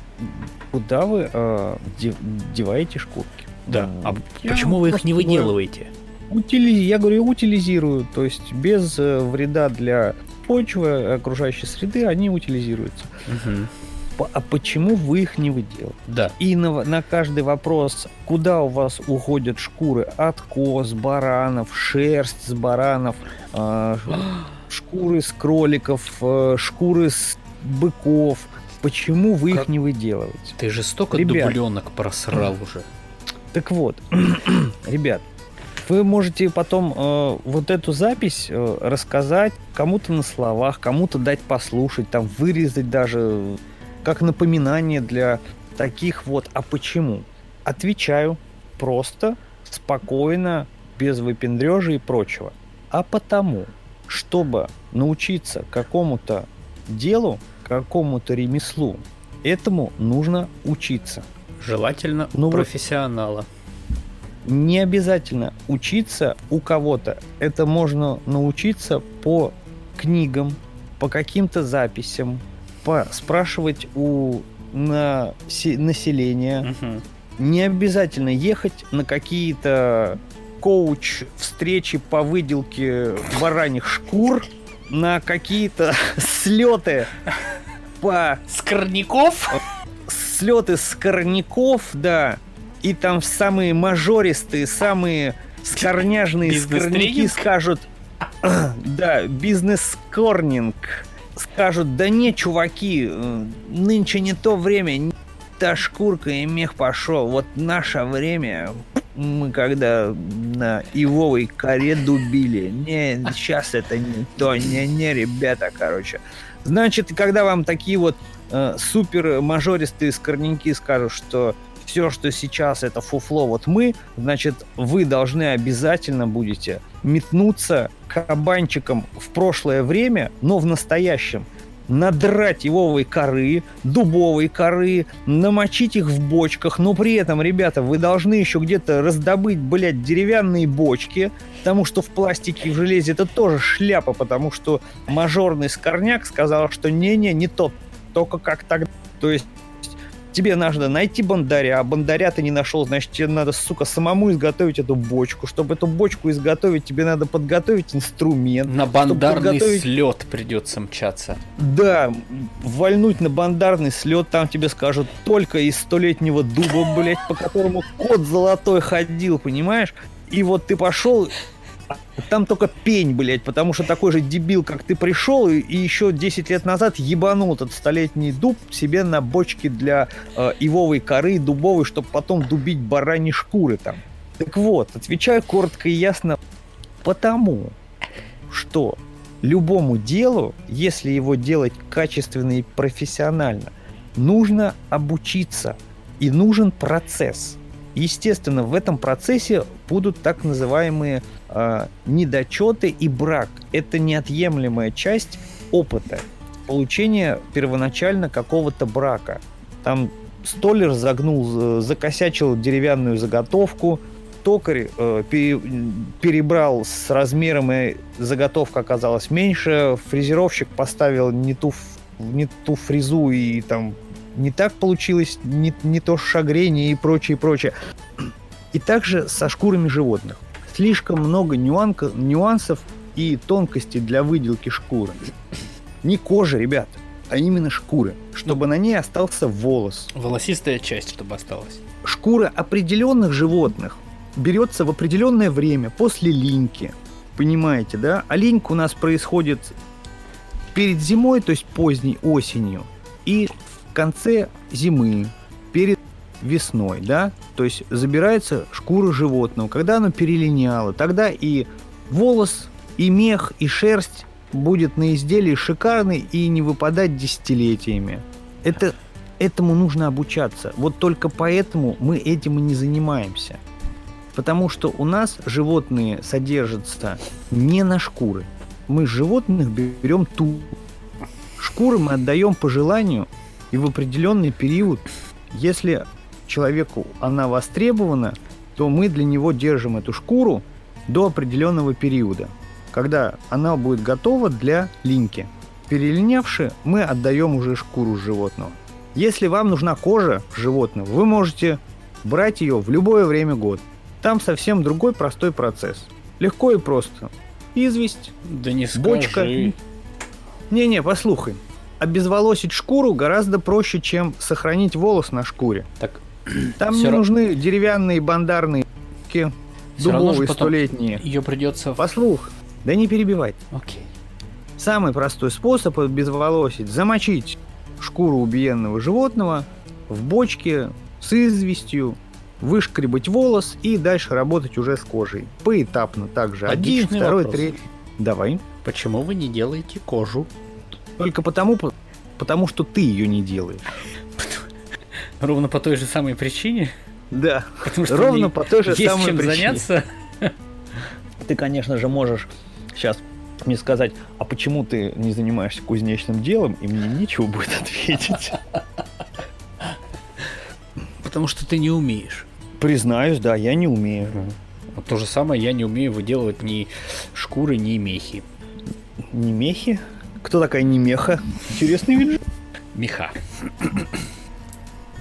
куда вы э, де- деваете шкурки? Да. М, А я почему вы их не выделываете? Утили... Я говорю, утилизирую, то есть без э, вреда для почвы, окружающей среды, они утилизируются. Мгм. А почему вы их не выделываете? Да. И на, на каждый вопрос, куда у вас уходят шкуры от коз, баранов, шерсть с баранов, э, шкуры с кроликов, э, шкуры с быков, почему вы Как- их не выделываете? Ты жестоко Ребят. дубленок просрал уже. Так вот, ребят, вы можете потом э, вот эту запись э, рассказать кому-то на словах, кому-то дать послушать, там вырезать даже как напоминание для таких вот. А почему? Отвечаю просто, спокойно, без выпендрежа и прочего. А потому, чтобы научиться какому-то делу, какому-то ремеслу, этому нужно учиться. Желательно у Ну профессионала. Не обязательно учиться у кого-то. Это можно научиться по книгам, по каким-то записям, спрашивать у насе- населения. Мгм. Не обязательно ехать на какие-то коуч встречи по выделке бараньих шкур, на какие-то слеты по Скорняков? слеты скорняков, да, и там самые мажористые, самые скорняжные скорняки скажут, да, бизнес-скорнинг, скажут, да не, чуваки, э, нынче не то время, та шкурка и мех пошел, вот наше время, мы когда на ивовой коре дубили, не, сейчас это не то, не, не, ребята, короче. Значит, когда вам такие вот э, супер мажористые скорненьки скажут, что все, что сейчас это фуфло, вот мы, значит, вы должны обязательно будете метнуться кабанчиком в прошлое время, но в настоящем, надрать ивовой коры, дубовой коры, намочить их в бочках, но при этом, ребята, вы должны еще где-то раздобыть, блядь, деревянные бочки, потому что в пластике и в железе это тоже шляпа, потому что мажорный скорняк сказал, что не-не, не тот, только как тогда. То есть тебе надо найти бандаря, а бандаря ты не нашел, значит, тебе надо, сука, самому изготовить эту бочку. Чтобы эту бочку изготовить, тебе надо подготовить инструмент. На бандарный подготовить- слет придется мчаться. Да, вальнуть на бандарный слет, там тебе скажут только из столетнего дуба, блядь, по которому кот золотой ходил, понимаешь? И вот ты пошел, там только пень, блядь, потому что такой же дебил, как ты пришел, и, еще 10 лет назад ебанул этот столетний дуб себе на бочке для э, ивовой коры, дубовой, чтобы потом дубить бараньи шкуры там. Так вот, отвечаю коротко и ясно, потому что любому делу, если его делать качественно и профессионально, нужно обучиться и нужен процесс. Естественно, в этом процессе будут так называемые э, недочеты и брак. Это неотъемлемая часть опыта получения первоначально какого-то брака. Там столер загнул, закосячил деревянную заготовку, токарь э, пере, перебрал с размером, и заготовка оказалась меньше, фрезеровщик поставил не ту, не ту фрезу, и там не так получилось, не, не то шагрение и прочее, прочее. И также со шкурами животных. Слишком много нюанка, нюансов и тонкостей для выделки шкуры. Не кожа, ребят, а именно шкуры, чтобы на ней остался волос. Волосистая часть, чтобы осталась. Шкура определенных животных берется в определенное время после линьки. Понимаете, да? А линька у нас происходит перед зимой, то есть поздней осенью, и конце зимы, перед весной, да? То есть забирается шкура животного. Когда оно перелиняло, тогда и волос, и мех, и шерсть будет на изделии шикарный и не выпадать десятилетиями. Это, этому нужно обучаться. Вот только поэтому мы этим и не занимаемся. Потому что у нас животные содержатся не на шкуры. Мы животных берем ту. Шкуры мы отдаем по желанию и в определенный период. Если человеку она востребована, то мы для него держим эту шкуру до определенного периода, когда она будет готова для линьки. Перелинявши, мы отдаем уже шкуру животного. Если вам нужна кожа животного, вы можете брать ее в любое время года. Там совсем другой простой процесс. Легко и просто. Известь, да не бочка. Не-не, послухай. Обезволосить шкуру гораздо проще, чем сохранить волос на шкуре. Так, Там не ра- нужны деревянные бандарные дубовые столетние. Ее придется... Послух. Да не перебивай. Окей. Самый простой способ обезволосить – замочить шкуру убиенного животного в бочке с известью, вышкребать волос и дальше работать уже с кожей. Поэтапно также. Один, Отличный второй, вопрос. третий. Давай. Почему вы не делаете кожу? Только потому, по- потому что ты ее не делаешь. Ровно по той же самой причине? Да. Потому что Ровно по той же есть самой чем причине. заняться. Ты, конечно же, можешь сейчас мне сказать, а почему ты не занимаешься кузнечным делом, и мне нечего будет ответить. Потому что ты не умеешь. Признаюсь, да, я не умею. Вот то же самое я не умею выделывать ни шкуры, ни мехи. Не мехи? Кто такая немеха? Интересный вид. Меха.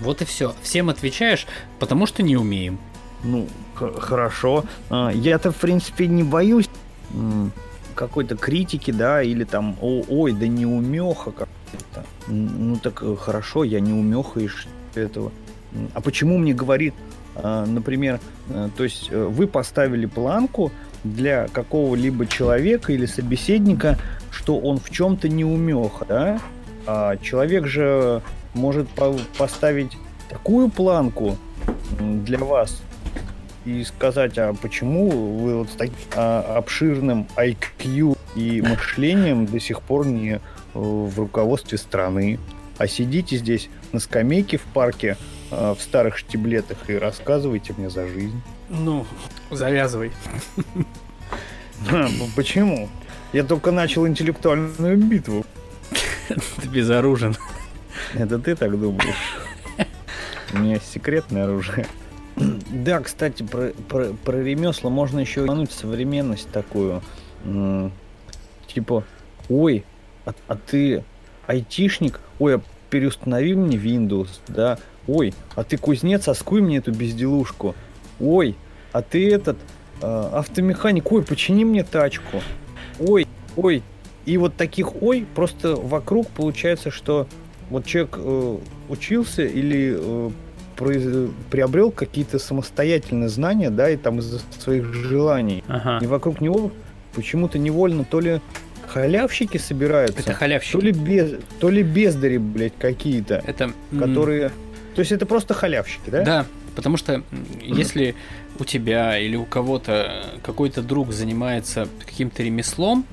Вот и все. Всем отвечаешь, потому что не умеем. Ну, хорошо. А, Я-то, в принципе, не боюсь какой-то критики, да, или там, «О, ой, да не умеха как-то. Ну так э, хорошо, я не умеха из этого. А почему мне говорит, а, например, э, то есть э, вы поставили планку для какого-либо человека или собеседника, что он в чем-то не умеха, да? А человек же может по- поставить такую планку для вас, и сказать, а почему вы вот с таким а, обширным IQ и мышлением до сих пор не э, в руководстве страны, а сидите здесь на скамейке в парке э, в старых штиблетах и рассказывайте мне за жизнь. Ну, завязывай. Ну Почему? Я только начал интеллектуальную битву. Ты безоружен. Это ты так думаешь? У меня есть секретное оружие. Да, кстати, про, про, про ремесла можно еще упомянуть современность такую. Типа, ой, а, а ты айтишник? Ой, а переустанови мне Windows, да? Ой, а ты кузнец, оскуй мне эту безделушку. Ой, а ты этот э, автомеханик, ой, почини мне тачку. Ой, ой. И вот таких ой просто вокруг получается, что вот человек э, учился или э, произ- приобрел какие-то самостоятельные знания, да, и там из-за своих желаний. Ага. И вокруг него почему-то невольно то ли халявщики собираются, Это то халявщик. ли, без, то ли бездари, блядь, какие-то, Это... которые... То есть это просто халявщики, да? Да, потому что если у тебя или у кого-то какой-то друг занимается каким-то ремеслом,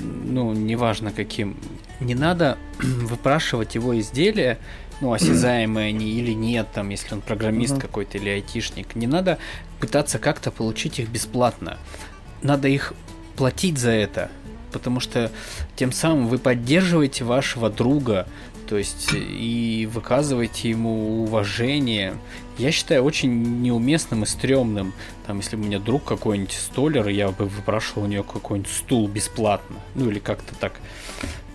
ну, неважно каким, не надо выпрашивать его изделия, ну, осязаемые они или нет, там, если он программист uh-huh. какой-то или айтишник. Не надо пытаться как-то получить их бесплатно. Надо их платить за это, потому что тем самым вы поддерживаете вашего друга, то есть и выказываете ему уважение. Я считаю очень неуместным и стрёмным, там, если бы у меня друг какой-нибудь столер, я бы выпрашивал у него какой-нибудь стул бесплатно, ну или как-то так.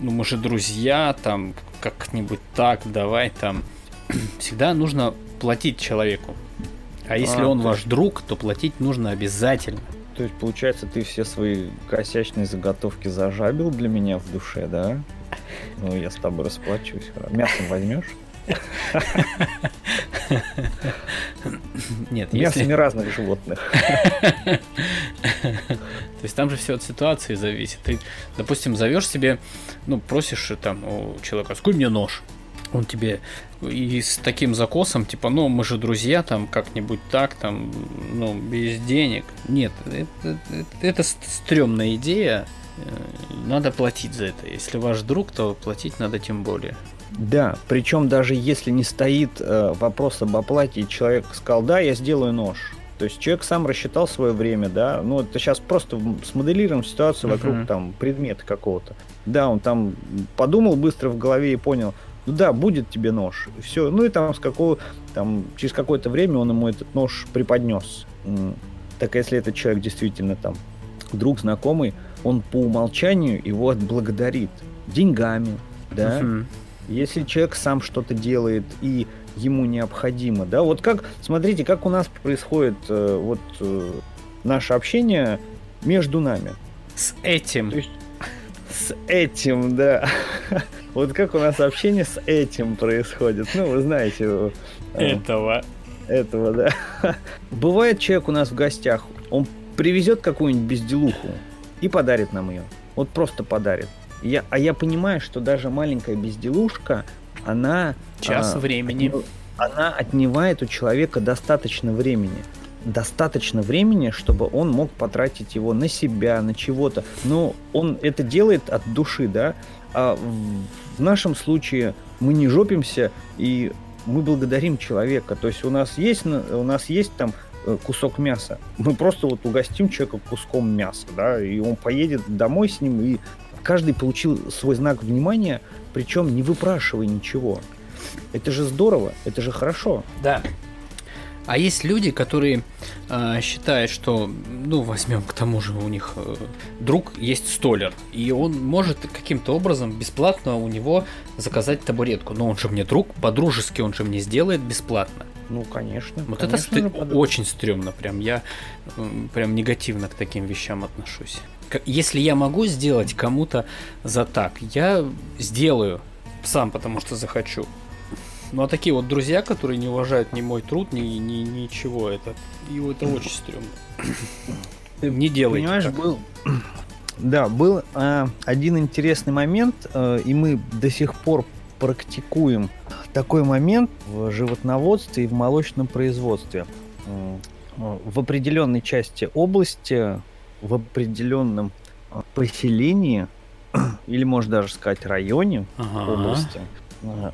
Ну мы же друзья, там, как-нибудь так, давай там. Всегда нужно платить человеку. А если а, он ваш есть... друг, то платить нужно обязательно. То есть, получается, ты все свои косячные заготовки зажабил для меня в душе, да? Ну, я с тобой расплачусь. Мясо возьмешь? Нет, Мясо если... разных животных. То есть там же все от ситуации зависит. Ты, допустим, зовешь себе, ну, просишь там у человека, сколь мне нож? Он тебе и с таким закосом, типа, ну, мы же друзья, там, как-нибудь так, там, ну, без денег. Нет, это, это, это стрёмная идея, Э, надо платить за это. Если ваш друг, то платить надо тем более. Да, причем даже если не стоит э, вопрос об оплате, и человек сказал, да, я сделаю нож. То есть человек сам рассчитал свое время, да, ну это сейчас просто смоделируем ситуацию вокруг uh-huh. там предмета какого-то. Да, он там подумал быстро в голове и понял, ну да, будет тебе нож. Все, ну и там с какого, там через какое-то время он ему этот нож преподнес. Так если этот человек действительно там друг, знакомый, он по умолчанию его отблагодарит деньгами, да. Угу. Если человек сам что-то делает и ему необходимо, да, вот как, смотрите, как у нас происходит э, вот э, наше общение между нами. С этим. То есть, с этим, да. Вот как у нас общение с этим происходит. Ну, вы знаете. Э, этого. Этого, да. Бывает человек у нас в гостях, он привезет какую-нибудь безделуху, и подарит нам ее. Вот просто подарит. Я, а я понимаю, что даже маленькая безделушка, она... Час а, времени. Она отнимает у человека достаточно времени. Достаточно времени, чтобы он мог потратить его на себя, на чего-то. Но он это делает от души, да. А в, нашем случае мы не жопимся и мы благодарим человека. То есть у нас есть, у нас есть там кусок мяса. Мы просто вот угостим человека куском мяса, да, и он поедет домой с ним, и каждый получил свой знак внимания, причем не выпрашивая ничего. Это же здорово, это же хорошо. Да. А есть люди, которые э, считают, что, ну, возьмем к тому же у них э, друг есть столер, и он может каким-то образом бесплатно у него заказать табуретку. Но он же мне друг, по-дружески он же мне сделает бесплатно. Ну, конечно. Вот конечно, это ст... очень стрёмно, прям я прям негативно к таким вещам отношусь. Если я могу сделать кому-то за так, я сделаю сам, потому что захочу. Ну а такие вот друзья, которые не уважают ни мой труд, ни, ни ничего, это, и это очень стрёмно. Не делайте Понимаешь, так. был... Да, был э, один интересный момент, э, и мы до сих пор практикуем такой момент в животноводстве и в молочном производстве. В определенной части области, в определенном а, поселении, или можно даже сказать районе ага. области,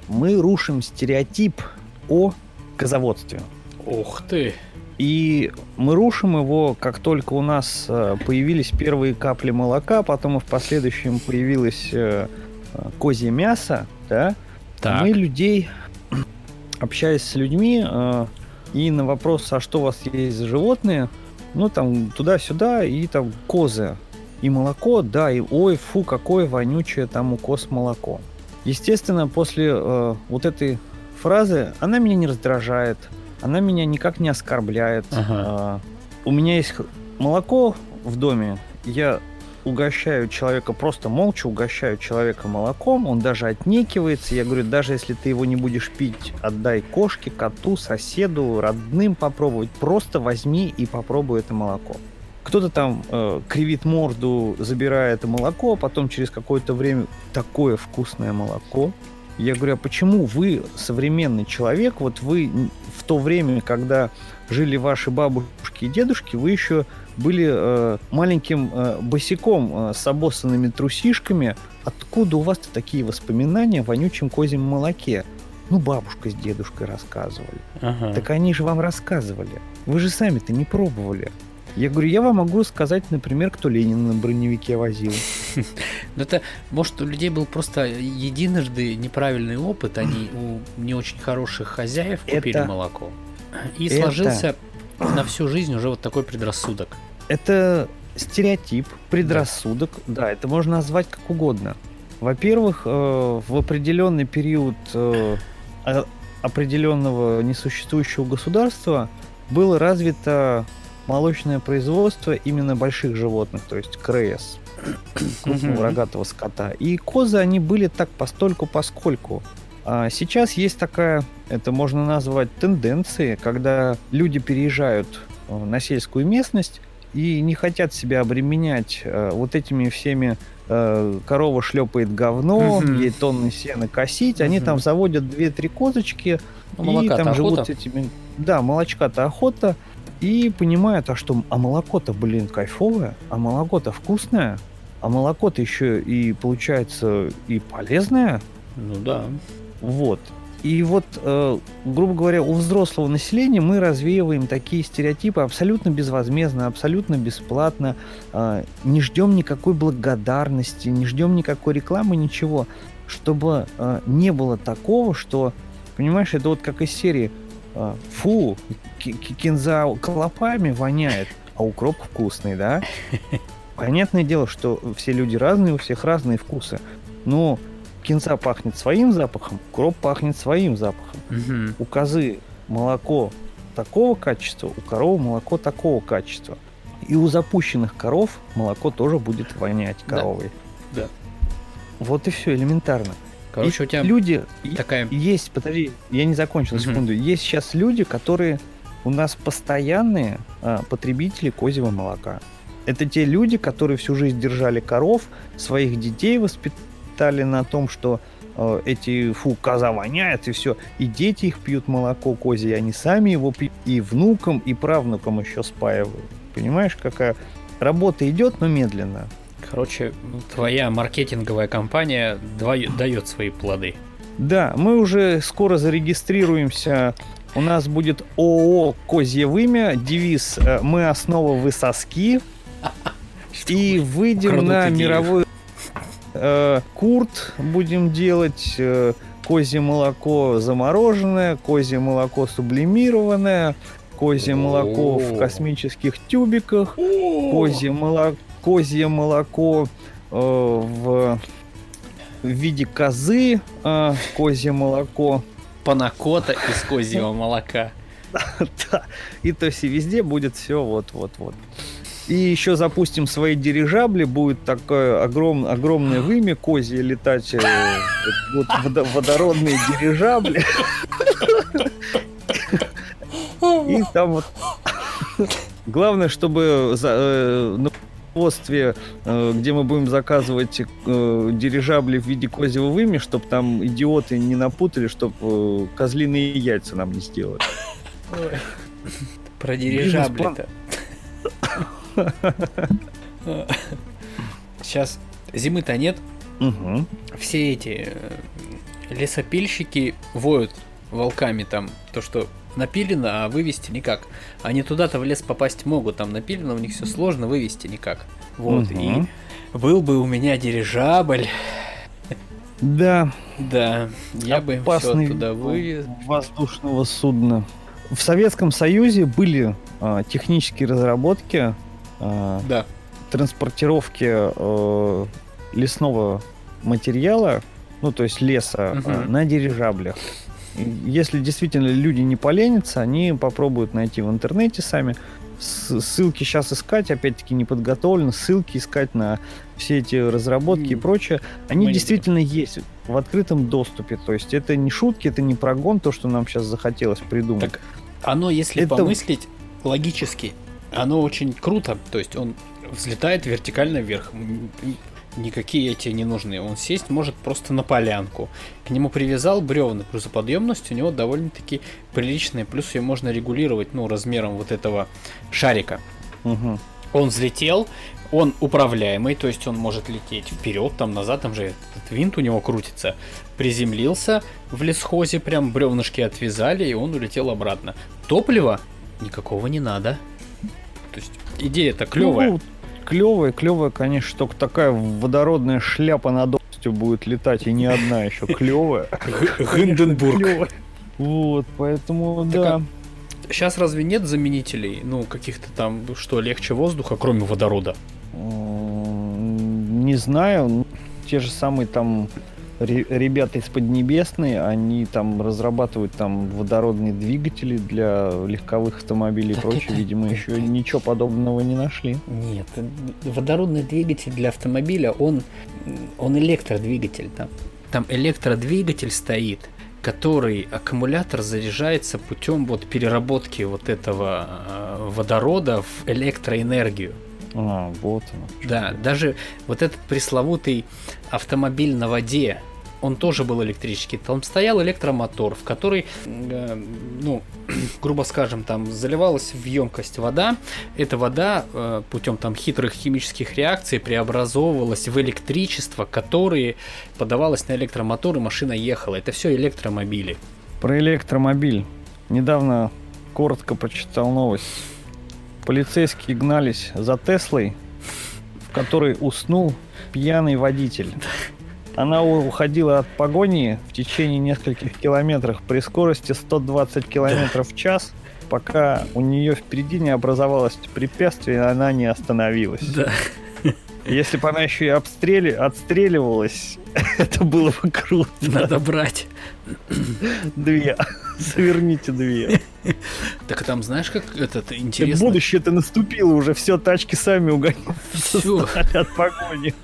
мы рушим стереотип о козоводстве. Ух ты! И мы рушим его, как только у нас а, появились первые капли молока, потом и в последующем появилось э, козье мясо, да, так. мы людей, общаясь с людьми, э, и на вопрос, а что у вас есть за животные, ну там туда-сюда, и там козы, и молоко, да, и ой, фу, какое вонючее там у коз молоко. Естественно, после э, вот этой фразы она меня не раздражает, она меня никак не оскорбляет. Ага. Э, у меня есть молоко в доме, я угощаю человека, просто молча угощаю человека молоком, он даже отнекивается. Я говорю, даже если ты его не будешь пить, отдай кошке, коту, соседу, родным попробовать. Просто возьми и попробуй это молоко. Кто-то там э, кривит морду, забирая это молоко, а потом через какое-то время такое вкусное молоко. Я говорю, а почему вы, современный человек, вот вы в то время, когда жили ваши бабушки и дедушки, вы еще были э, маленьким э, босиком э, с обоссанными трусишками. Откуда у вас-то такие воспоминания о вонючем козьем молоке? Ну, бабушка с дедушкой рассказывали. Ага. Так они же вам рассказывали. Вы же сами-то не пробовали. Я говорю, я вам могу сказать, например, кто Ленина на броневике возил. Ну это, может, у людей был просто единожды неправильный опыт, они у не очень хороших хозяев купили молоко. И сложился на всю жизнь уже вот такой предрассудок. Это стереотип, предрассудок, да, это можно назвать как угодно. Во-первых, э, в определенный период э, определенного несуществующего государства было развито молочное производство именно больших животных, то есть КРС, крупного рогатого скота. И козы, они были так постольку поскольку. А сейчас есть такая, это можно назвать тенденцией, когда люди переезжают э, на сельскую местность и не хотят себя обременять э, вот этими всеми э, корова шлепает говно, ей тонны сена косить, они там заводят 2-3 козочки ну, и там живут с этими... Да, молочка-то охота, и понимают, а что, а молоко-то, блин, кайфовое, а молоко-то вкусное, а молоко-то еще и получается и полезное. Ну да. Вот. И вот, э, грубо говоря, у взрослого населения мы развеиваем такие стереотипы абсолютно безвозмездно, абсолютно бесплатно, э, не ждем никакой благодарности, не ждем никакой рекламы, ничего, чтобы э, не было такого, что, понимаешь, это вот как из серии фу, кинза клопами воняет, а укроп вкусный, да? Понятное дело, что все люди разные, у всех разные вкусы. Но кинза пахнет своим запахом, укроп пахнет своим запахом. Угу. У козы молоко такого качества, у коровы молоко такого качества. И у запущенных коров молоко тоже будет вонять коровой. Да. да. Вот и все, элементарно. Короче, и у тебя люди такая... Есть, подожди, я не закончил, угу. секунду. Есть сейчас люди, которые у нас постоянные а, потребители козьего молока. Это те люди, которые всю жизнь держали коров, своих детей воспитали на том, что э, эти, фу, коза воняет, и все. И дети их пьют молоко козье, они сами его пьют, и внукам, и правнукам еще спаивают. Понимаешь, какая работа идет, но медленно. Короче, твоя маркетинговая компания дает свои плоды. Да, мы уже скоро зарегистрируемся. У нас будет ООО «Козье вымя», девиз э, «Мы основа вы соски». И выйдем на мировой э, курт будем делать, э, козье молоко замороженное, козье молоко сублимированное, козье молоко в космических тюбиках, козье молоко козье молоко э, в, в виде козы, э, козье молоко. Панакота из козьего молока. Да, и то есть и везде будет все вот-вот-вот. И еще запустим свои дирижабли, будет такое огром, огромное вымя козье летать, э, вот водородные дирижабли. И там вот... Главное, чтобы э, производстве, э, где мы будем заказывать э, дирижабли в виде козьего выми, чтобы там идиоты не напутали, чтобы э, козлиные яйца нам не сделали. Про дирижабли-то. Сейчас зимы-то нет. Все эти лесопильщики воют волками там, то, что напилено, а вывести никак. Они туда-то в лес попасть могут, там напилено, у них все сложно, вывести никак. Вот, угу. и был бы у меня дирижабль. Да. Да, я бы все туда вывез. Воздушного судна. В Советском Союзе были а, технические разработки а, да. транспортировки а, лесного материала, ну то есть леса, угу. а, на дирижаблях. Если действительно люди не поленятся, они попробуют найти в интернете сами. Ссылки сейчас искать, опять-таки не подготовлено, ссылки искать на все эти разработки mm. и прочее. Они Мы действительно есть в открытом доступе. То есть это не шутки, это не прогон, то, что нам сейчас захотелось придумать. Так оно, если это... помыслить логически, оно очень круто. То есть он взлетает вертикально вверх. Никакие эти не нужны. Он сесть может просто на полянку. К нему привязал бревна, грузоподъемность у него довольно-таки приличная, плюс ее можно регулировать, ну, размером вот этого шарика. Угу. Он взлетел, он управляемый, то есть он может лететь вперед, там назад, там же этот винт у него крутится. Приземлился в лесхозе, прям бревнышки отвязали, и он улетел обратно. Топлива никакого не надо. То есть идея-то клевая. Ну, клевая, клевая, конечно, только такая водородная шляпа над областью будет летать, и не одна еще клевая. Гинденбург. Вот, поэтому, да. Сейчас разве нет заменителей, ну, каких-то там, что легче воздуха, кроме водорода? Не знаю, те же самые там ребята из Поднебесной, они там разрабатывают там водородные двигатели для легковых автомобилей и прочее. Видимо, еще ничего подобного не нашли. Нет, водородный двигатель для автомобиля, он, он электродвигатель там. Там электродвигатель стоит, который аккумулятор заряжается путем вот переработки вот этого э, водорода в электроэнергию. А, вот оно. Да, даже вот этот пресловутый автомобиль на воде, он тоже был электрический. Там стоял электромотор, в который, э, ну, грубо скажем, там заливалась в емкость вода. Эта вода э, путем там хитрых химических реакций преобразовывалась в электричество, которое подавалось на электромотор, и машина ехала. Это все электромобили. Про электромобиль. Недавно коротко прочитал новость. Полицейские гнались за Теслой, в которой уснул пьяный водитель. Она уходила от погони в течение нескольких километров при скорости 120 километров в час, пока у нее впереди не образовалось препятствие, и она не остановилась. Да. Если бы она еще и обстрели... отстреливалась, это было бы круто. Надо брать. Две. Заверните две. Так там знаешь, как этот интересно... Будущее-то наступило уже, все, тачки сами угоняют. Все. От погони.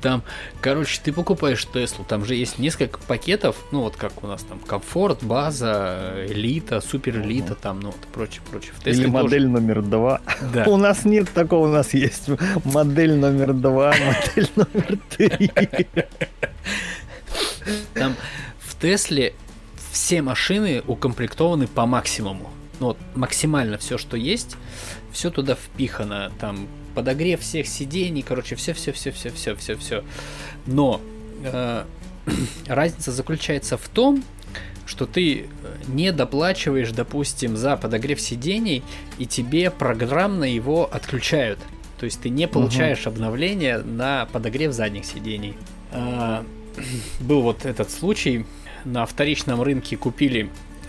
Там, короче, ты покупаешь Теслу, там же есть несколько пакетов, ну вот как у нас там комфорт, база, элита, супер элита, угу. там, ну вот прочее, прочее. В Тесле Или тоже... модель номер два. Да. У нас нет такого, у нас есть модель номер два, модель номер три. Там в Тесле все машины укомплектованы по максимуму. Ну вот максимально все, что есть, все туда впихано. Там подогрев всех сидений, короче, все, все, все, все, все, все, все. Но э, разница заключается в том, что ты э, не доплачиваешь, допустим, за подогрев сидений, и тебе программно его отключают. То есть ты не получаешь угу. обновления на подогрев задних сидений. А, был вот этот случай. На вторичном рынке купили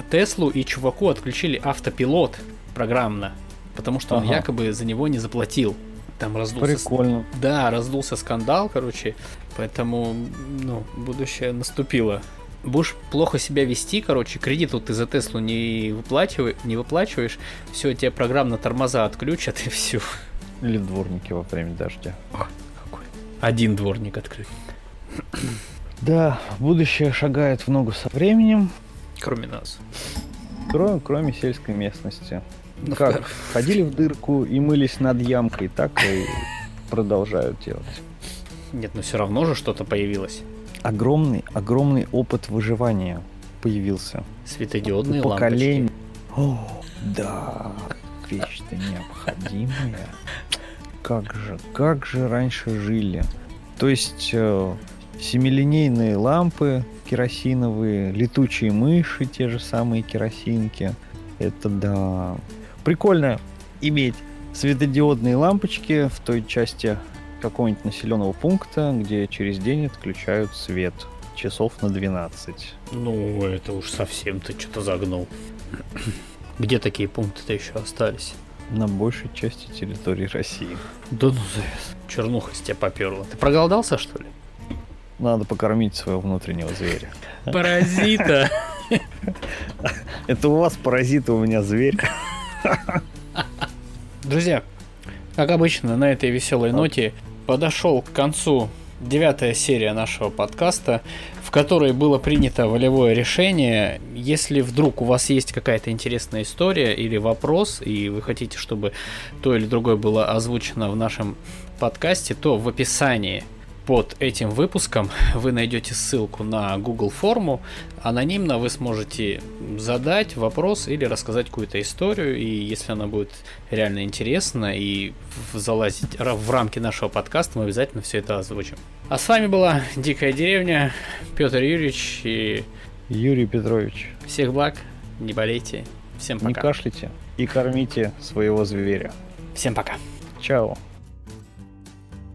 Теслу, и чуваку отключили автопилот программно, потому что ага. он якобы за него не заплатил. Там раздулся... Прикольно. Да, раздулся скандал, короче. Поэтому, ну, будущее наступило. Будешь плохо себя вести, короче, кредит вот ты за Теслу не, выплачиваешь, не выплачиваешь, все, тебе программно тормоза отключат и все. Или дворники во время дождя. О, какой. Один дворник открыт. Да, будущее шагает в ногу со временем. Кроме нас. Кроме, кроме сельской местности. Ну, как? Ходили в дырку и мылись над ямкой, так и продолжают делать. Нет, но все равно же что-то появилось. Огромный, огромный опыт выживания появился. Светодиодные У поколений. О, да, вещь-то необходимая. Как же, как же раньше жили. То есть э, семилинейные лампы керосиновые, летучие мыши, те же самые керосинки. Это да прикольно иметь светодиодные лампочки в той части какого-нибудь населенного пункта, где через день отключают свет часов на 12. Ну, это уж совсем ты что-то загнул. Где такие пункты-то еще остались? На большей части территории России. Да ну завес. Чернуха с тебя поперла. Ты проголодался, что ли? Надо покормить своего внутреннего зверя. Паразита! Это у вас паразиты, у меня зверь. Друзья, как обычно, на этой веселой ноте подошел к концу девятая серия нашего подкаста, в которой было принято волевое решение. Если вдруг у вас есть какая-то интересная история или вопрос, и вы хотите, чтобы то или другое было озвучено в нашем подкасте, то в описании под этим выпуском вы найдете ссылку на Google форму. Анонимно вы сможете задать вопрос или рассказать какую-то историю. И если она будет реально интересна и залазить в рамки нашего подкаста, мы обязательно все это озвучим. А с вами была Дикая деревня, Петр Юрьевич и Юрий Петрович. Всех благ, не болейте. Всем пока. Не кашляйте и кормите своего зверя. Всем пока. Чао.